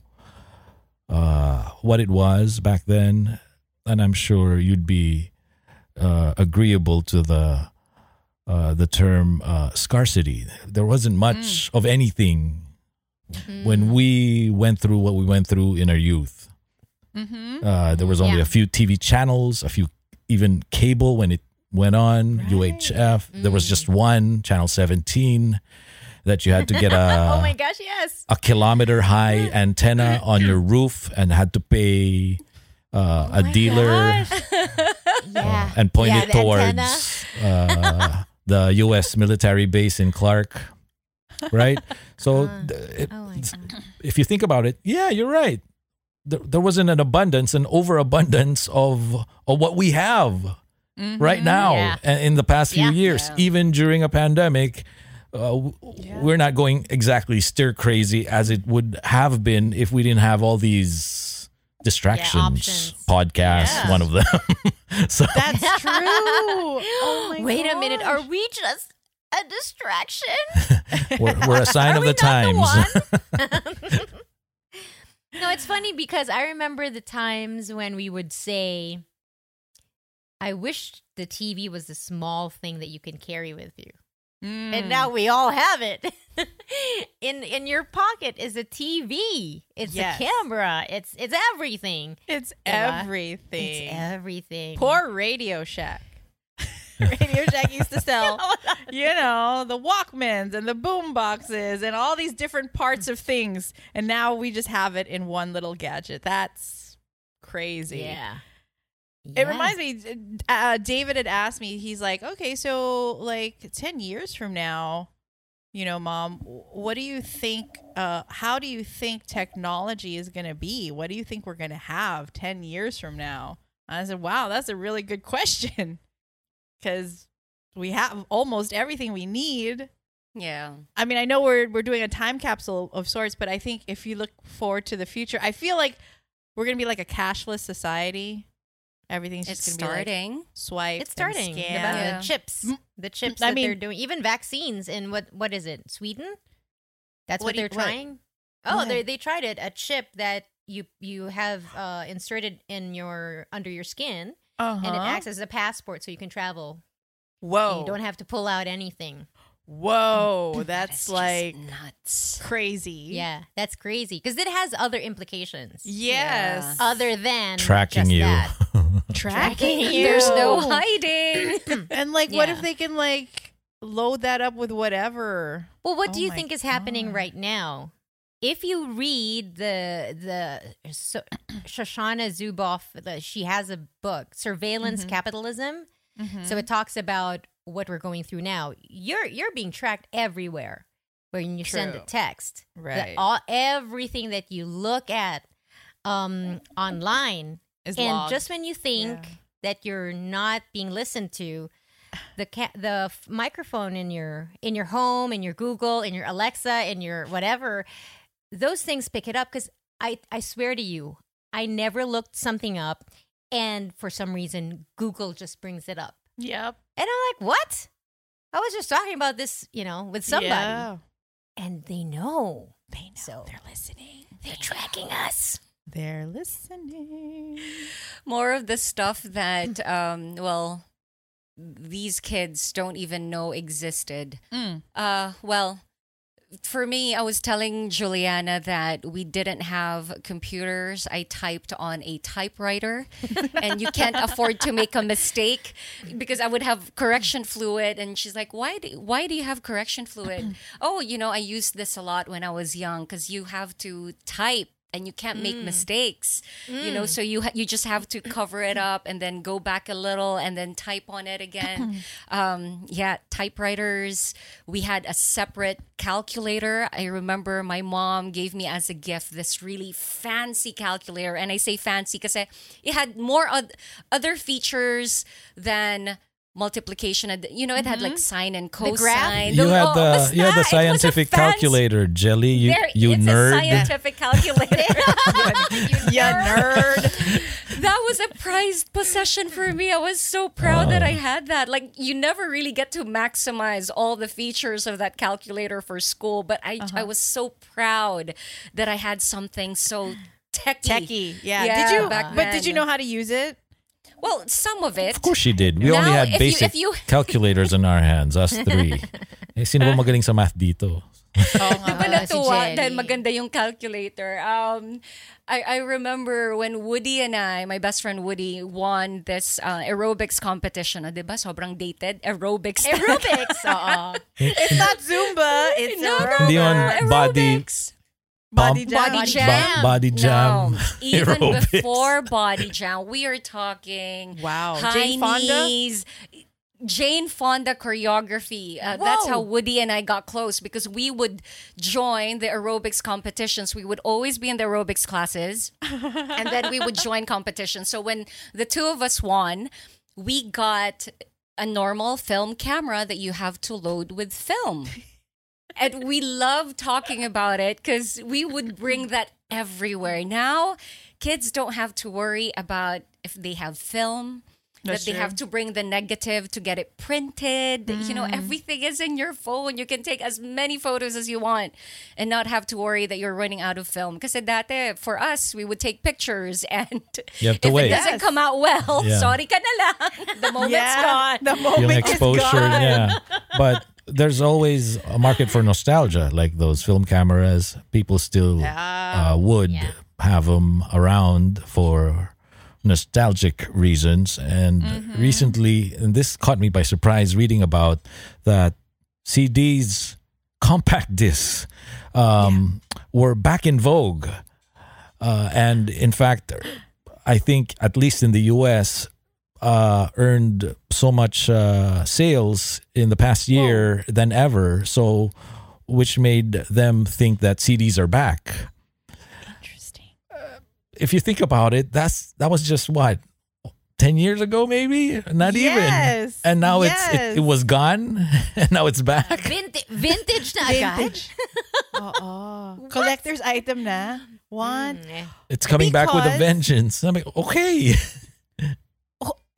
uh, what it was back then, and I'm sure you'd be uh, agreeable to the uh, the term uh, scarcity. There wasn't much of anything when we went through what we went through in our youth. Mm-hmm. Uh, there was only Yeah. a few TV channels, a few even cable when it went on UHF. There was just one channel 17 that you had to get a oh my gosh, yes. a kilometer high antenna on your roof and had to pay uh, a dealer Yeah. and point Yeah, it towards uh, the U.S. military base in Clark, right? So, th- it, Oh if you think about it, yeah, you're right. There, there wasn't an abundance, an overabundance of of what we have right now Yeah. in the past few Yeah. years. Even during a pandemic, uh, w- we're not going exactly stir crazy as it would have been if we didn't have all these distractions. options. Podcasts, Yeah. one of them. so That's true. oh my Wait a minute. Are we just a distraction? we're, we're a sign Are of we the not the times. No, it's funny because I remember the times when we would say, I wish the TV was the small thing that you can carry with you. Mm. And now we all have it. in in your pocket is a TV. It's Yes. a camera. It's it's everything. it's Diba? everything. It's everything. Poor Radio Shack. Radio Shack used to sell, you know, the Walkmans and the boom boxes and all these different parts of things. And now we just have it in one little gadget. That's crazy. Yeah. It reminds me, uh, David had asked me, he's like, okay, so like 10 years from now, you know, mom, what do you think, uh, how do you think technology is going to be? What do you think we're going to have 10 years from now? And I said, wow, that's a really good question because we have almost everything we need. Yeah. I mean, I know we're we're doing a time capsule of sorts, but I think if you look forward to the future, I feel like we're gonna be like a cashless society. Everything's It's just gonna be starting. like swipe. It's starting. And The, scan. Yeah. the chips. The chips I that they're doing. Even vaccines in what what is it? Sweden? That's What what, they're what? trying. Oh, What? they they tried it. A chip that you you have uh, inserted in your under your skin, Uh-huh. and it acts as a passport, so you can travel. Whoa! You don't have to pull out anything. Whoa! That's is just like nuts. crazy. Yeah, that's crazy because it has other implications. Yes. Other than Tracking just you. that. Tracking you. There's no hiding. And like, what if they can like load that up with whatever? Well, what Oh do you my think is happening right now? If you read the the so, Shoshana Zuboff, the, she has a book, Surveillance Mm-hmm. Capitalism. So it talks about what we're going through now. You're you're being tracked everywhere when you send a True. text. Right. all everything that you look at um, online, Is and logged. just when you think Yeah. that you're not being listened to, the ca- the f- microphone in your in your home, in your Google, in your Alexa, in your whatever, those things pick it up. Because I I swear to you, I never looked something up, and for some reason, Google just brings it up, Yep. and I'm like, what? I was just talking about this, you know, with somebody, Yeah. and they know. They know. So- They're listening. They're tracking us. They're listening. More of the stuff that, um, well, these kids don't even know existed. Mm. Uh, well, for me, I was telling Juliana that we didn't have computers. I typed on a typewriter, and you can't afford to make a mistake because I would have correction fluid. And she's like, "Why? Do, why do you have correction fluid?" oh, you know, I used this a lot when I was young because you have to type. And you can't make mistakes, you know. So you ha- you just have to cover it up and then go back a little and then type on it again. um, yeah, typewriters. We had a separate calculator. I remember my mom gave me as a gift this really fancy calculator, and I say fancy because it had more oth- other features than multiplication. and You know, it had like mm-hmm. sine and graph? cosine. You had oh, the you had the that- it was a scientific calculator, Jelly. You There- you it's nerd. A scientific calculator. Yeah, nerd. that was a prized possession for me. I was so proud that I had that. Like you never really get to maximize all the features of that calculator for school, but I I uh-huh. was so proud that I had something so techy. Techie. Yeah. Yeah, did you? back but did you know how to use it? Well, some of it. Of course she did. We only Now, had if you- basic if you- calculators in our hands, us three. eh, sino ba magaling sa math dito? Oh, Di ba Ah, si natuwa Jelly. dahil maganda yung calculator? Um, I, I remember when Woody and I, my best friend Woody, won this uh, aerobics competition. Ah, di ba? Sobrang dated. Aerobics. Aerobics. Oo. it's not Zumba. It's No, no, aerobics. Hindi on body aerobics. Body jam. Body Body jam. ba- body jam. No, even aerobics. before body jam, we are talking Wow. high Jane Fonda? knees. Jane Fonda choreography. Uh, that's how Woody and I got close because we would join the aerobics competitions. We would always be in the aerobics classes and then we would join competitions. So when the two of us won, we got a normal film camera that you have to load with film. And we love talking about it because we would bring that everywhere. Now, kids don't have to worry about if they have film. That's that they true. have to bring the negative to get it printed. You know, Mm. everything is in your phone. You can take as many photos as you want and not have to worry that you're running out of film. Because dati, for us, we would take pictures and You have to if wait. it doesn't Yes. come out well, Yeah. sorry ka na lang. The moment's yeah. gone. The Yung moment is exposure, gone. yeah. But there's always a market for nostalgia, like those film cameras. People still Yeah. uh, would Yeah. have them around for nostalgic reasons. And Mm-hmm. recently, and this caught me by surprise reading about that CDs, compact discs, um, were back in vogue. Uh, and in fact, I think, at least in the US, uh, earned so much uh, sales in the past year than ever. So, which made them think that CDs are back. Interesting. If you think about it, that's that was just what ten years ago, maybe not Yes. even. And now it's it, it was gone, and now it's back. Vintage, vintage na agad. Vintage. Oo. Collector's item na. One. Mm, eh. It's coming back with a vengeance. I'm like, okay.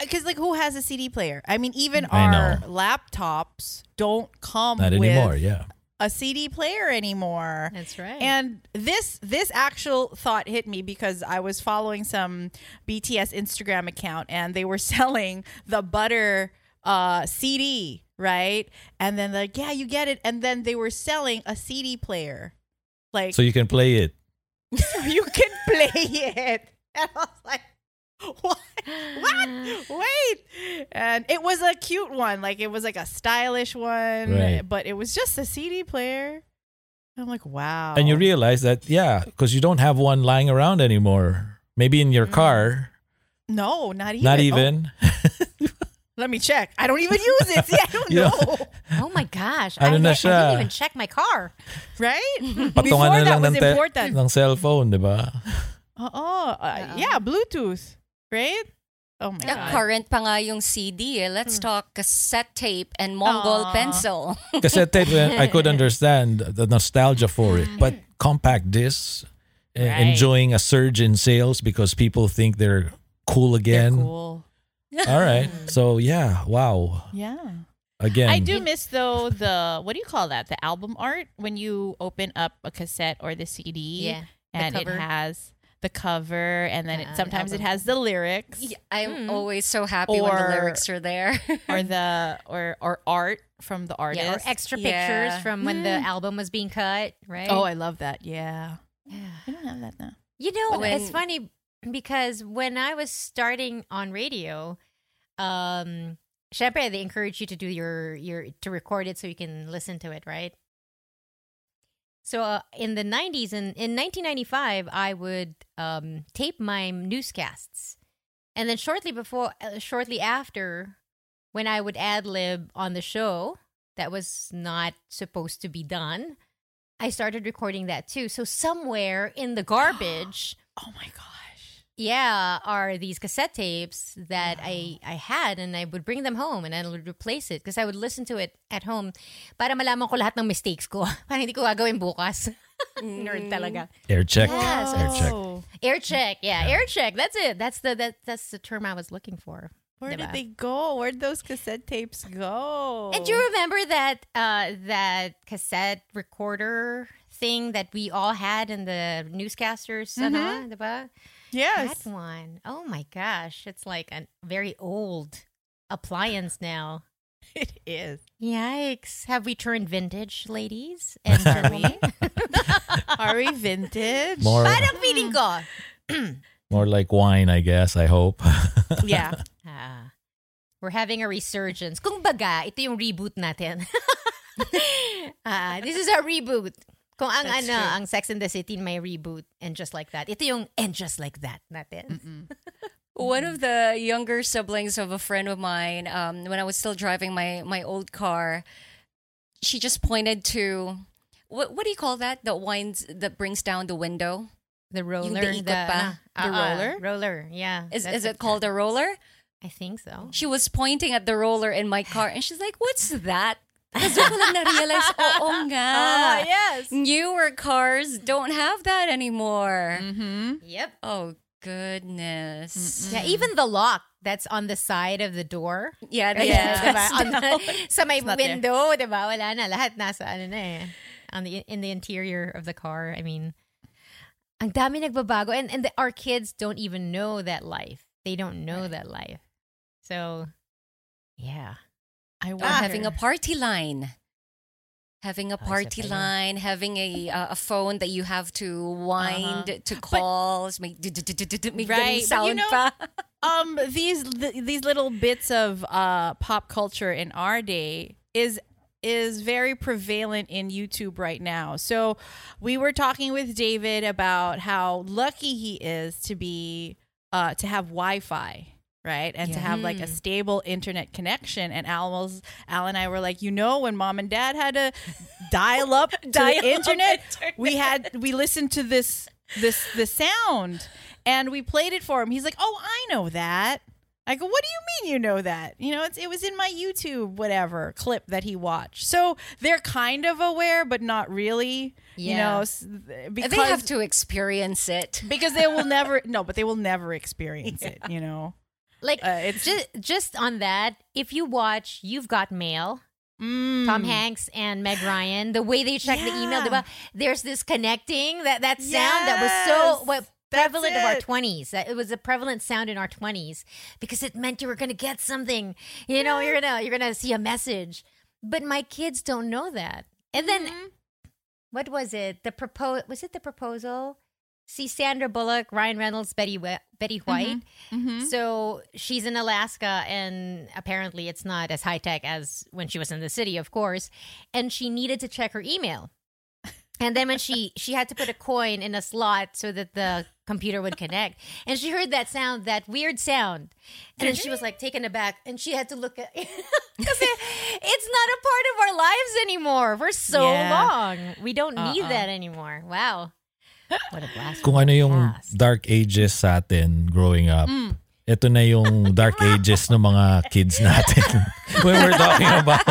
Because like, who has a CD player? I mean, even I our know. laptops don't come Not with anymore. Yeah. a CD player anymore. That's right. And this this actual thought hit me because I was following some BTS Instagram account and they were selling the butter uh CD, right? And then like, yeah, you get it. And then they were selling a CD player. Like So you can play it. you can play it. And I was like, what? What? Wait. And it was a cute one. Like it was like a stylish one, Right. but it was just a CD player. I'm like, wow. And you realize that, yeah, because you don't have one lying around anymore. Maybe in your car. No, not even. Not Oh, even. let me check. I don't even use it. See, I don't You know. don't- oh my gosh. I, Ano na I didn't even check my car. Right? Patungan Before na that lang was ng, te- important. ng cellphone, di ba? Oh, uh, yeah, Bluetooth. Right? Oh my Yeah, god. current pa nga yung CD. eh. Let's talk cassette tape and Mongol Aw. pencil. Cassette tape, eh, I could understand the nostalgia for it, but compact discs, eh, Right. enjoying a surge in sales because people think they're cool They're again. cool. All right. So yeah, wow. Yeah. Again, I do miss though the what do you call that? The album art when you open up a cassette or the CD. Yeah, the And it cover. has the cover and then Uh, it, sometimes it has the lyrics Yeah, I'm always so happy when the lyrics are there. or the or or art from the artist. Yeah, or extra Yeah. pictures from when the album was being cut, right? Oh, I love that. Yeah. yeah. I don't have that now. You know, When- it's funny because when I was starting on radio, um, syempre, they encourage you to do your your to record it so you can listen to it, right? So uh, in the 90s and in 1995, I would um, tape my newscasts, and then shortly before, uh, shortly after, when I would ad lib on the show that was not supposed to be done, I started recording that too. So somewhere in the garbage, Oh my gosh. Yeah, are these cassette tapes that I I had, and I would bring them home, and I would replace it because I would listen to it at home para malaman ko lahat ng mistakes ko. para hindi ko gagawin bukas. Nerd talaga. air check. Yes. Air check. Oh. Air check, yeah, air check. That's it. That's the that that's the term I was looking for. Where Diba? did they go? Where'd those cassette tapes go? And do you remember that uh, that cassette recorder thing that we all had in the newscasters? ano, diba? Yes. That one. Oh my gosh. It's like a very old appliance now. It is. Yikes. Have we turned vintage, ladies and gentlemen? Are we vintage? More, Parang feeling ko. more like wine, I guess. I hope. Yeah. Ah, we're having a resurgence. Kung baga, ito yung reboot natin. Ah, this is our reboot. Kung ang That's ano, true. ang Sex and the City may reboot and just like that. Ito yung and just like that natin. One of the younger siblings of a friend of mine, um, when I was still driving my my old car, she just pointed to what what do you call that? The winds that brings down the window. The roller, Yung the, ikot pa? ah, The ah, roller? roller, yeah. Is is it called a roller? I think so. She was pointing at the roller in my car, and she's like, "What's that?" Kasi ko lang na-realize, oo nga. Yes. Newer cars don't have that anymore. Mm-hmm. Yep. Oh, goodness. Yeah, even the lock that's on the side of the door. Yeah, Yeah, yeah. diba? On the, sa may not there. window, diba? Wala na. Lahat nasa ano na eh. On the, in the interior of the car. I mean, ang dami nagbabago. And, and the, our kids don't even know that life. They don't know that life. So, yeah. I Or wonder. having a party line. Having a party line, having a uh, a phone that you have to wind to calls, may, may Right, ganung but sound you know- pa. um these th- these little bits of uh pop culture in our day is is very prevalent in YouTube right now. So we were talking with David about how lucky he is to be uh to have Wi-Fi, right? And to have like a stable internet connection and Al was Al and I were like, "You know, when mom and dad had to dial up to Dial the internet, internet. we had we listened to this this the sound and we played it for him. He's like, "Oh, I know that." I go, "What do you mean you know that?" You know, it's it was in my YouTube whatever clip that he watched. So they're kind of aware, but not really. You know, because they have to experience it. because they will never no, but they will never experience it. You know, Like Uh, it's- just just on that, if you watch You've Got Mail, Tom Hanks and Meg Ryan, the way they check the email, Mm. There's this connecting that that sound that was so what prevalent of our 20s. That it was a prevalent sound in our 20s because it meant you were going to get something. You know, you're going to you're going to see a message. But my kids don't know that. And then Mm-hmm. what was it? The propose was it the proposal? See Sandra Bullock, Ryan Reynolds, Betty we- Betty White. Mm-hmm. So she's in Alaska, and apparently it's not as high tech as when she was in the city, of course. And she needed to check her email. And then when she she had to put a coin in a slot so that the computer would connect, and she heard that sound, that weird sound, and then she was like taken aback, and she had to look at because it's not a part of our lives anymore for so Yeah. long. We don't need Uh-uh. that anymore. Wow, what a blast! Kung ano yung past. dark ages sa atin growing up. Mm. Ito na yung dark ages ng mga kids natin. when we're talking about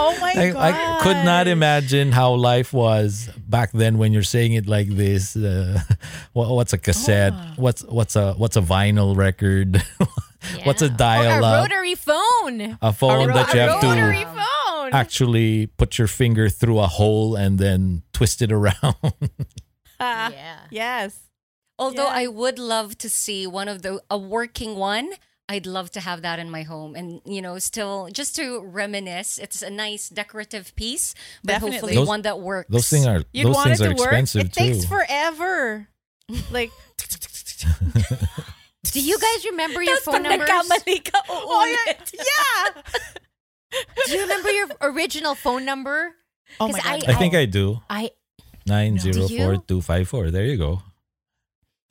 Oh my I, god! I could not imagine how life was back then when you're saying it like this. Uh, what's a cassette? Oh. What's what's a what's a vinyl record? what's a Yeah. dial or a up? rotary phone? A phone A that you have to phone. actually put your finger through a hole and then twist it around. Uh, yeah. Yes. Although Yeah. I would love to see one of the a working one. I'd love to have that in my home and you know still just to reminisce. It's a nice decorative piece, but Definitely. hopefully Those- one that works. those things are You'd those want things it are to work. expensive It too. takes forever. Like Do you guys remember your phone numbers? Nagkamali Oh yeah, yeah. Do you remember your original phone number? Oh my 'Cause god! I think I do. I Nine Do zero four you? two five four. There you go.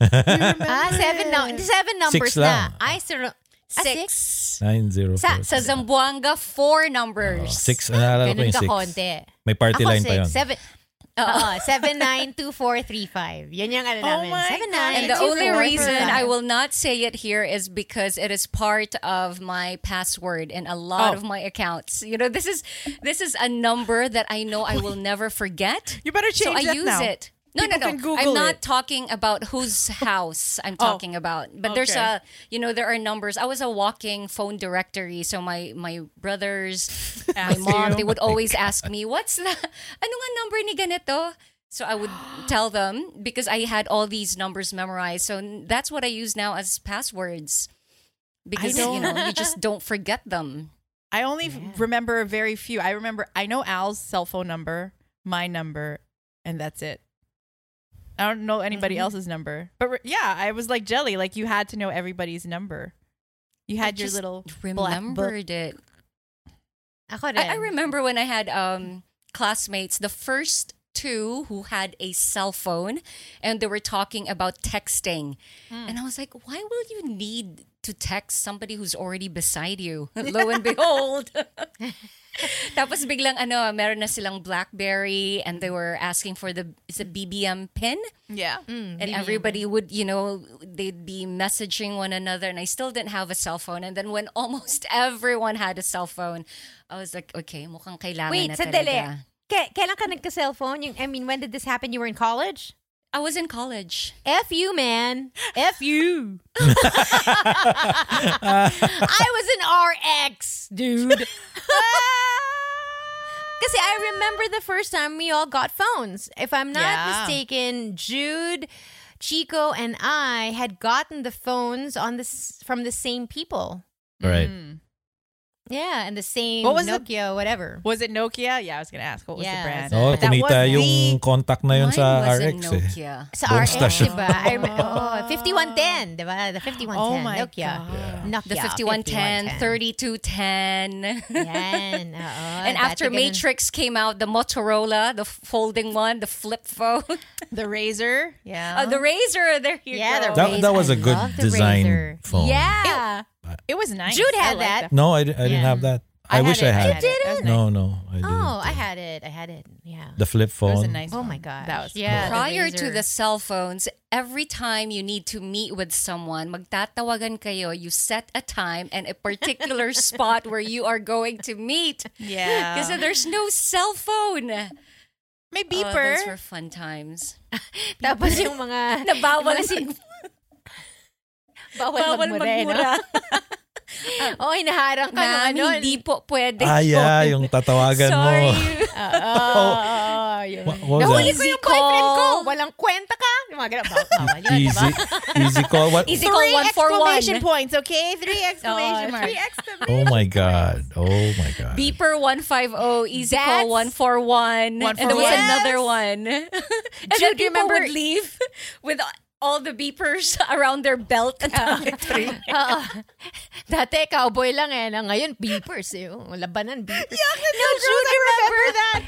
ah seven no, seven numbers Six lang. na. I still ah, six. Six. Nine zero Sa- four. Sa Zamboanga, four numbers. Six. Naalala ko Ganun yung ka six. konti. May party Ako line pa six. yun. Seven. Oo, seven nine two four three five. Yan yung ano oh namin. my seven nine. And the two, only four, reason three, I will not say it here is because it is part of my password in a lot Oh. of my accounts. You know, this is this is a number that I know I will never forget. You better change so change I that use now. it. No, People no, no. I'm not it. talking about whose house I'm Oh, talking about. But there's a, you know, there are numbers. I was a walking phone directory. So my my brothers, my mom, you. they would oh always ask me, "What's the ano nga number ni ganito?" So I would tell them because I had all these numbers memorized. So that's what I use now as passwords. Because you know, you just don't forget them. I only f remember very few. I remember I know Al's cell phone number, my number, and that's it. I don't know anybody Mm-hmm. else's number. But re- yeah, I was like jelly. Like you had to know everybody's number. You had your just little. Remembered it. I, I remember when I had um, classmates, the first two who had a cell phone and they were talking about texting. And I was like, why will you need to text somebody who's already beside you? Lo and behold. Tapos biglang ano, meron na silang BlackBerry and they were asking for the is a BBM pin? Yeah. Mm, and everybody would you know they'd be messaging one another and i still didn't have a cell phone and then when almost everyone had a cell phone i was like okay mukhang kailangan Wait, na sandali. talaga. K- kailan ka nagka-cellphone? Yung, I mean, when did this happen? You were in college? i was in college F you, man. F you. I was an RX, dude. Kasi I remember the first time we all got phones. If I'm not Yeah. mistaken, Jude, Chico, and I had gotten the phones on this from the same people. Right. Mm. Yeah, and the same What was the- Nokia, whatever. Was it Nokia? Yeah, I was gonna ask. What was the brand? Oh, But that was kumita yung the- contact na yun Mine sa was a RX eh. Nokia. Sa Buong RX, stasyon. diba? I remember, oh, 5110, diba? The 5110 Oh my Nokia. God. Nokia. The 5110, 3210. Yan, oo. And after Dati ganun. Matrix came out, the Motorola, the folding one, the flip phone, The RAZR. Yeah. uh, the RAZR. There you Yeah, go. the That, that was I a good love the design RAZR. phone. Yeah. it was nice. Jude had liked that. No, I, di- I didn't Yeah. have that. I I, had wish it. I had. I had it. That was No, no, I oh, didn't. Oh, I had it. I had it. Yeah. the flip It phone. was a nice. Oh phone. my gosh. That was yeah. the Prior to RAZR. the cell phones, every time you need to meet with someone, magtatawagan kayo, you set a time and a particular spot where you are going to meet. Yeah. Because there's no cell phone. May Oh, beeper. those were fun times. Tapos yung mga... Nabawal yung mga sin- Bawal, Bawal magmura. eh, magmura. oh, hinaharang ka ng ano. hindi po pwede Ah, yeah, yun. yung tatawagan Sorry. mo. Oo. yun. What, what was Nahuli ko yung Easy boyfriend ko. call. Walang kwenta ka. Yung mga ganun. Bawal, yun, Easy, diba? easy call. What? Easy call Three 141. exclamation points, okay? Three exclamation Oh, marks. three Oh my god. Oh my god. Beeper 150, Easy That's- Call 141, and there was 141. another one. and Jude, then people remember- would leave with all the beepers around their belt. Oo. Dati, cowboy lang eh. Na Ngayon, beepers. eh. Yung labanan, beepers. no, Jude, remember that?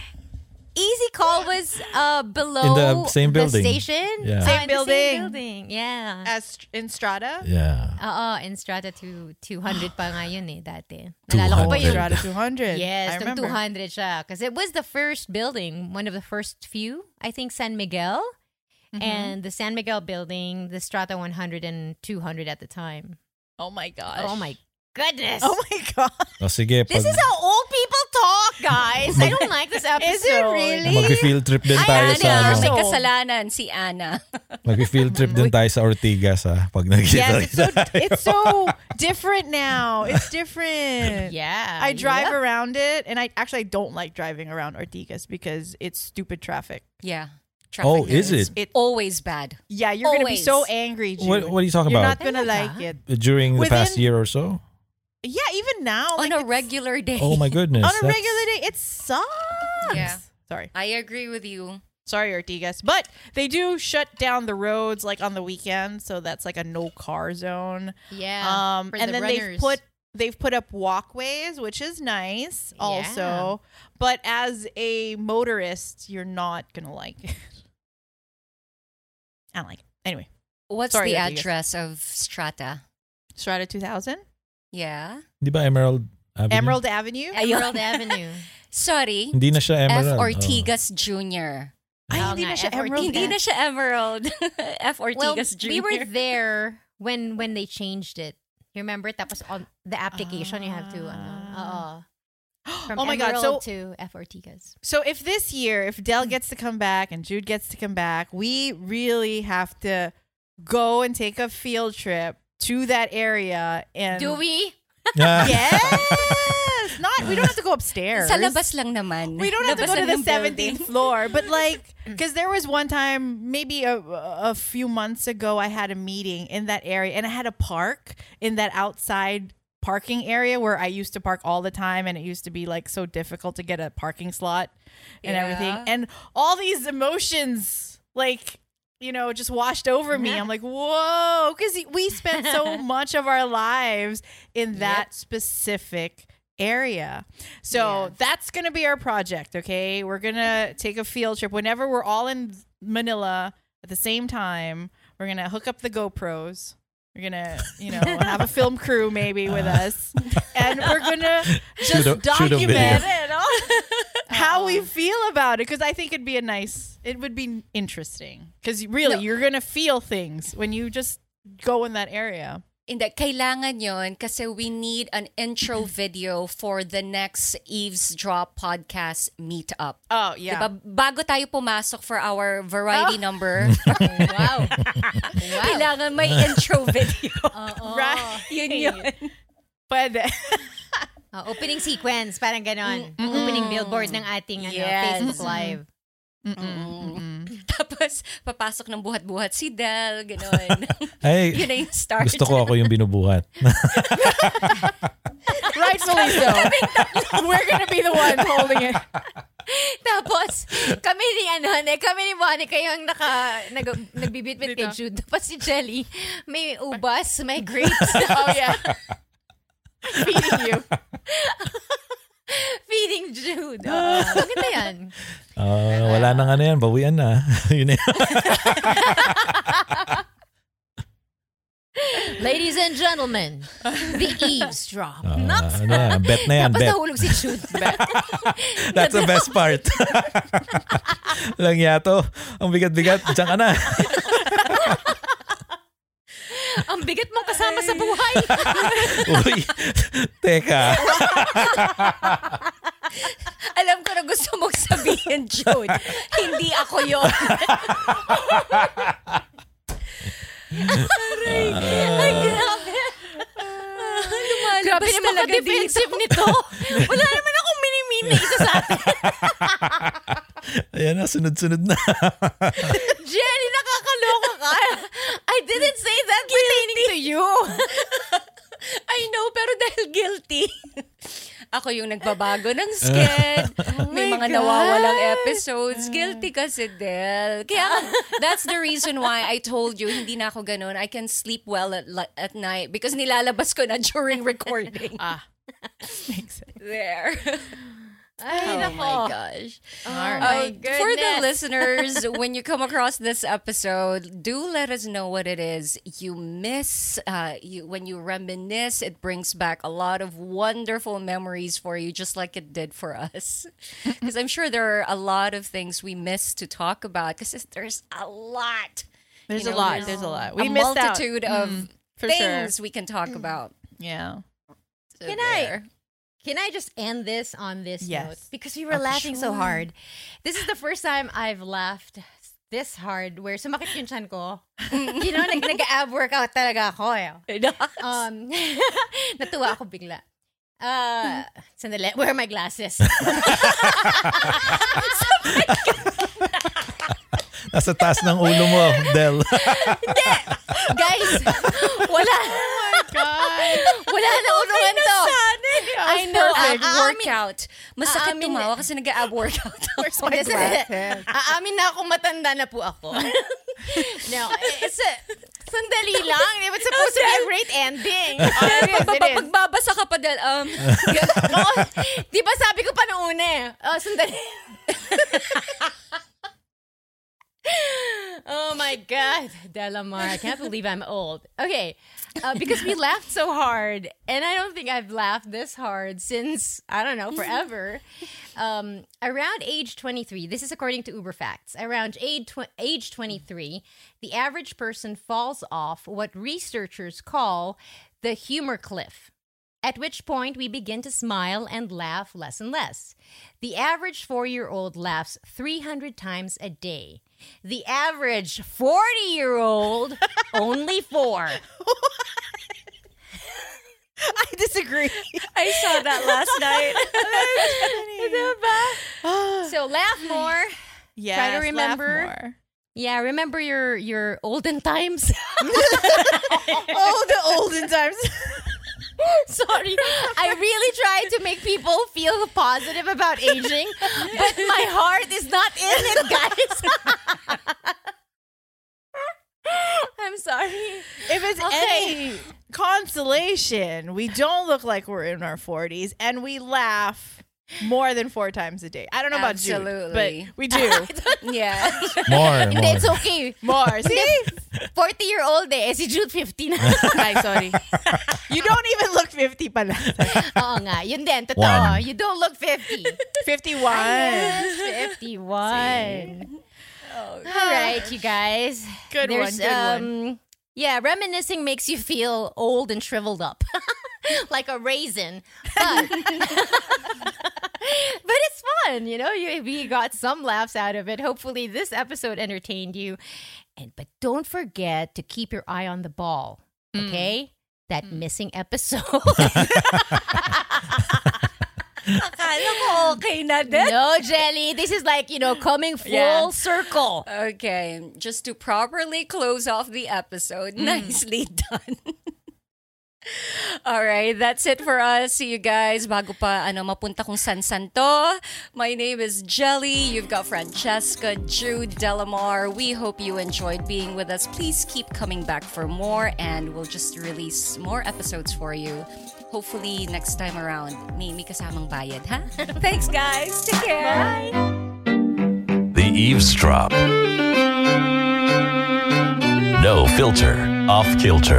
Easy Call was uh, below In the same building. station. Yeah. Uh, Same in the building. Same building. Yeah. As in Strata. Yeah. Oo, in Strata to 200 pa nga yun eh, dati. Nalala ko pa 200. yun. Strata 200. Yes, I nung remember. 200 siya. Because it was the first building, one of the first few. I think San Miguel. Mm-hmm. And the San Miguel building, the Strata 100 and 200 at the time. Oh my gosh. Oh my goodness. Oh my god. O sige, This is how old people talk, guys. I don't like this episode. Is it really? mag-field trip din tayo Ana, sa Ana, ano. may kasalanan si Ana. Mag-field trip din tayo sa Ortigas ha. Pag nakikita Yes, it's so it's so different now. It's different. Yeah. I drive Yep. around it, and I actually I don't like driving around Ortigas because it's stupid traffic. Yeah. Oh, Traffic is is it? It's Always bad. yeah, you're gonna be Always. so angry. Jude. What, what are you talking about? You're about? not gonna Talaga? like it. During the past Within- year or so? Yeah, even now On like, a it's- regular day. Oh my goodness. on a that's- regular day, it sucks. Yeah. Sorry. I agree with you. Sorry, Ortigas. But they do shut down the roads like on the weekend, so that's like a no car zone. Yeah. Um, for and the then they've runners. put they've put up walkways, which is nice also. But as a motorist, you're not gonna like it. I don't like it. Anyway, What's Sorry, the Rodriguez. address of Strata? Strata 2000, Yeah. Di ba Emerald Avenue? Emerald Avenue. Emerald Avenue. Sorry. Hindi na siya F. Emerald. Oh. Ortigas Jr. Ay, Oo hindi nga, na siya F. Emerald. Hindi na siya Emerald. F. Well, Ortigas Jr. we were there when when they changed it. You remember? Tapos on the application, you have to, ano, ah. oo. From oh my god! So to F. Ortigas. So if this year, if Dell gets to come back and Jude gets to come back, we really have to go and take a field trip to that area and Do we? Yes. Not we don't have to go upstairs. Sa labas lang naman. We don't have to go to the ng building. 17th floor, but like, because there was one time, maybe a, a few months ago, I had a meeting in that area and I had a park in that outside parking area where I used to park all the time and it used to be like so difficult to get a parking slot and everything. And all these emotions, like, you know, just washed over me. I'm like, whoa, because we spent so much of our lives in that specific area. So that's going to be our project, okay? We're going to take a field trip whenever we're all in Manila at the same time. We're going to hook up the GoPros. We're going to, you know, have a film crew maybe with uh. us. And we're going to just a- document video. it how we um. feel about it because I think it'd be a nice, it would be interesting because really you're gonna feel things when you just go in that area. Hindi, kailangan yon kasi we need an intro video for the next Eavesdrop podcast meetup. Oh yeah, Diba? Bago tayo pumasok for our variety number, wow. wow. kailangan may intro video. right. yun yun. Pwede. Oh, opening sequence, parang ganon. Opening billboard ng ating ano, Yes. Facebook Live. Tapos, papasok ng buhat-buhat si Del, gano'n. Ay, yun na yung start. gusto ko ako yung binubuhat. Rightfully so. We're gonna be the ones holding it. Tapos, kami ni ano, ne, kami ni Monica yung naka, nag, nagbibitbit kay Jude. Tapos si Jelly, may ubas, may grapes. Oh yeah. Feeding you. Feeding Jude. Oo. Maganda yan. Ah, wala nang ano yan, bawian na. Yun na. Ladies and gentlemen, the eavesdrop. Ah, Nuts. ano yan, bet na yan, Tapos bet. nahulog si Jude. That's the best part. Lang yato. Ang bigat-bigat. Diyan ka na. Ang bigat mong kasama sa buhay. Uy, teka. Alam ko na gusto mong sabihin, Jude. Hindi ako yun. Aray, ay, grabe. Lumalabas Grabe naman ka-defensive nito. Wala naman akong minimin na isa sa atin. Ayan na, sunod-sunod na. Jenny, nakakaloka ka. I didn't say that pertaining to you. I know, pero dahil guilty. Ako yung nagbabago ng sked. May my mga God. nawawalang episodes. Guilty kasi, Del. Kaya that's the reason why I told you, hindi na ako ganun. I can sleep well at, at night because nilalabas ko na during recording. Ah. Makes sense. There. Ay, oh my gosh. Oh Uh, my for the listeners, when you come across this episode, do let us know what it is you miss. Uh, you when you reminisce, it brings back a lot of wonderful memories for you, just like it did for us. Because I'm sure there are a lot of things we miss to talk about. Because there's a lot. There's You a lot. There's a lot. We a missed out. multitude of Mm, for sure. things we can talk about. Yeah. So Can I- there. Can I just end this on this Yes. note? Because we were Okay, laughing so sure. hard. This is the first time I've laughed this hard where sumakit yung chan ko. you know, nag, nag-ab workout talaga ako. Eh. Um, natuwa ako bigla. Uh, sandali, where are my glasses? Nasa taas ng ulo mo, Del. Guys, wala. God. Wala na unuan to. I know. perfect. Ab workout. Masakit Aamin- tumawa kasi nag-ab workout. Where's my? Aamin na akong matanda na po ako. no, it's a, sandali lang. It was supposed to be a great ending. Oh, it is, it is. Pagbabasa ka pa dahil, um, Oo. Di ba sabi ko pa noong una eh. Oh, sandali. oh my God. Delamar, I can't believe I'm old. Okay. Uh, because we laughed so hard, and I don't think I've laughed this hard since, I don't know, forever. Um, around age 23, this is according to Uber Facts, around age, tw- age 23, the average person falls off what researchers call the humor cliff at which point we begin to smile and laugh less and less. The average four year old laughs 300 times a day. The average 40 year old, only four. I disagree. I saw that last night. So laugh more. Yes, Try to laugh remember. more. Yeah, remember your your olden times. Oh, the olden times. Sorry. I really tried to make people feel positive about aging, but my heart is not in it, guys. I'm sorry. If it's Okay. any consolation, we don't look like we're in our 40s and we laugh more than four times a day. I don't know about you, but we do. yeah. More, more. it's okay. more. See? 40 year old eh, si Jude 50 na. Ay, sorry. You don't even look 50 pala. Oo nga, yun din, totoo. One. You don't look 50. 51. Yes, 51. All right, you guys. Good one, There's, good one. um, Yeah, reminiscing makes you feel old and shriveled up. like a raisin. But, but it's fun, you know. You, we got some laughs out of it. Hopefully, this episode entertained you. And but don't forget to keep your eye on the ball, Mm. okay? That missing episode. Akala ko okay na din. no, Jelly. This is like you know coming full Yeah. circle. Okay, just to properly close off the episode, nicely done. All right, that's it for us. See you guys. Bago pa ano mapunta kung san san to. My name is Jelly. You've got Francesca, Jude, Delamar. We hope you enjoyed being with us. Please keep coming back for more, and we'll just release more episodes for you. Hopefully next time around, may, may kasamang bayad, ha? Thanks, guys. Take care. Bye. The Eavesdrop. No filter, off kilter.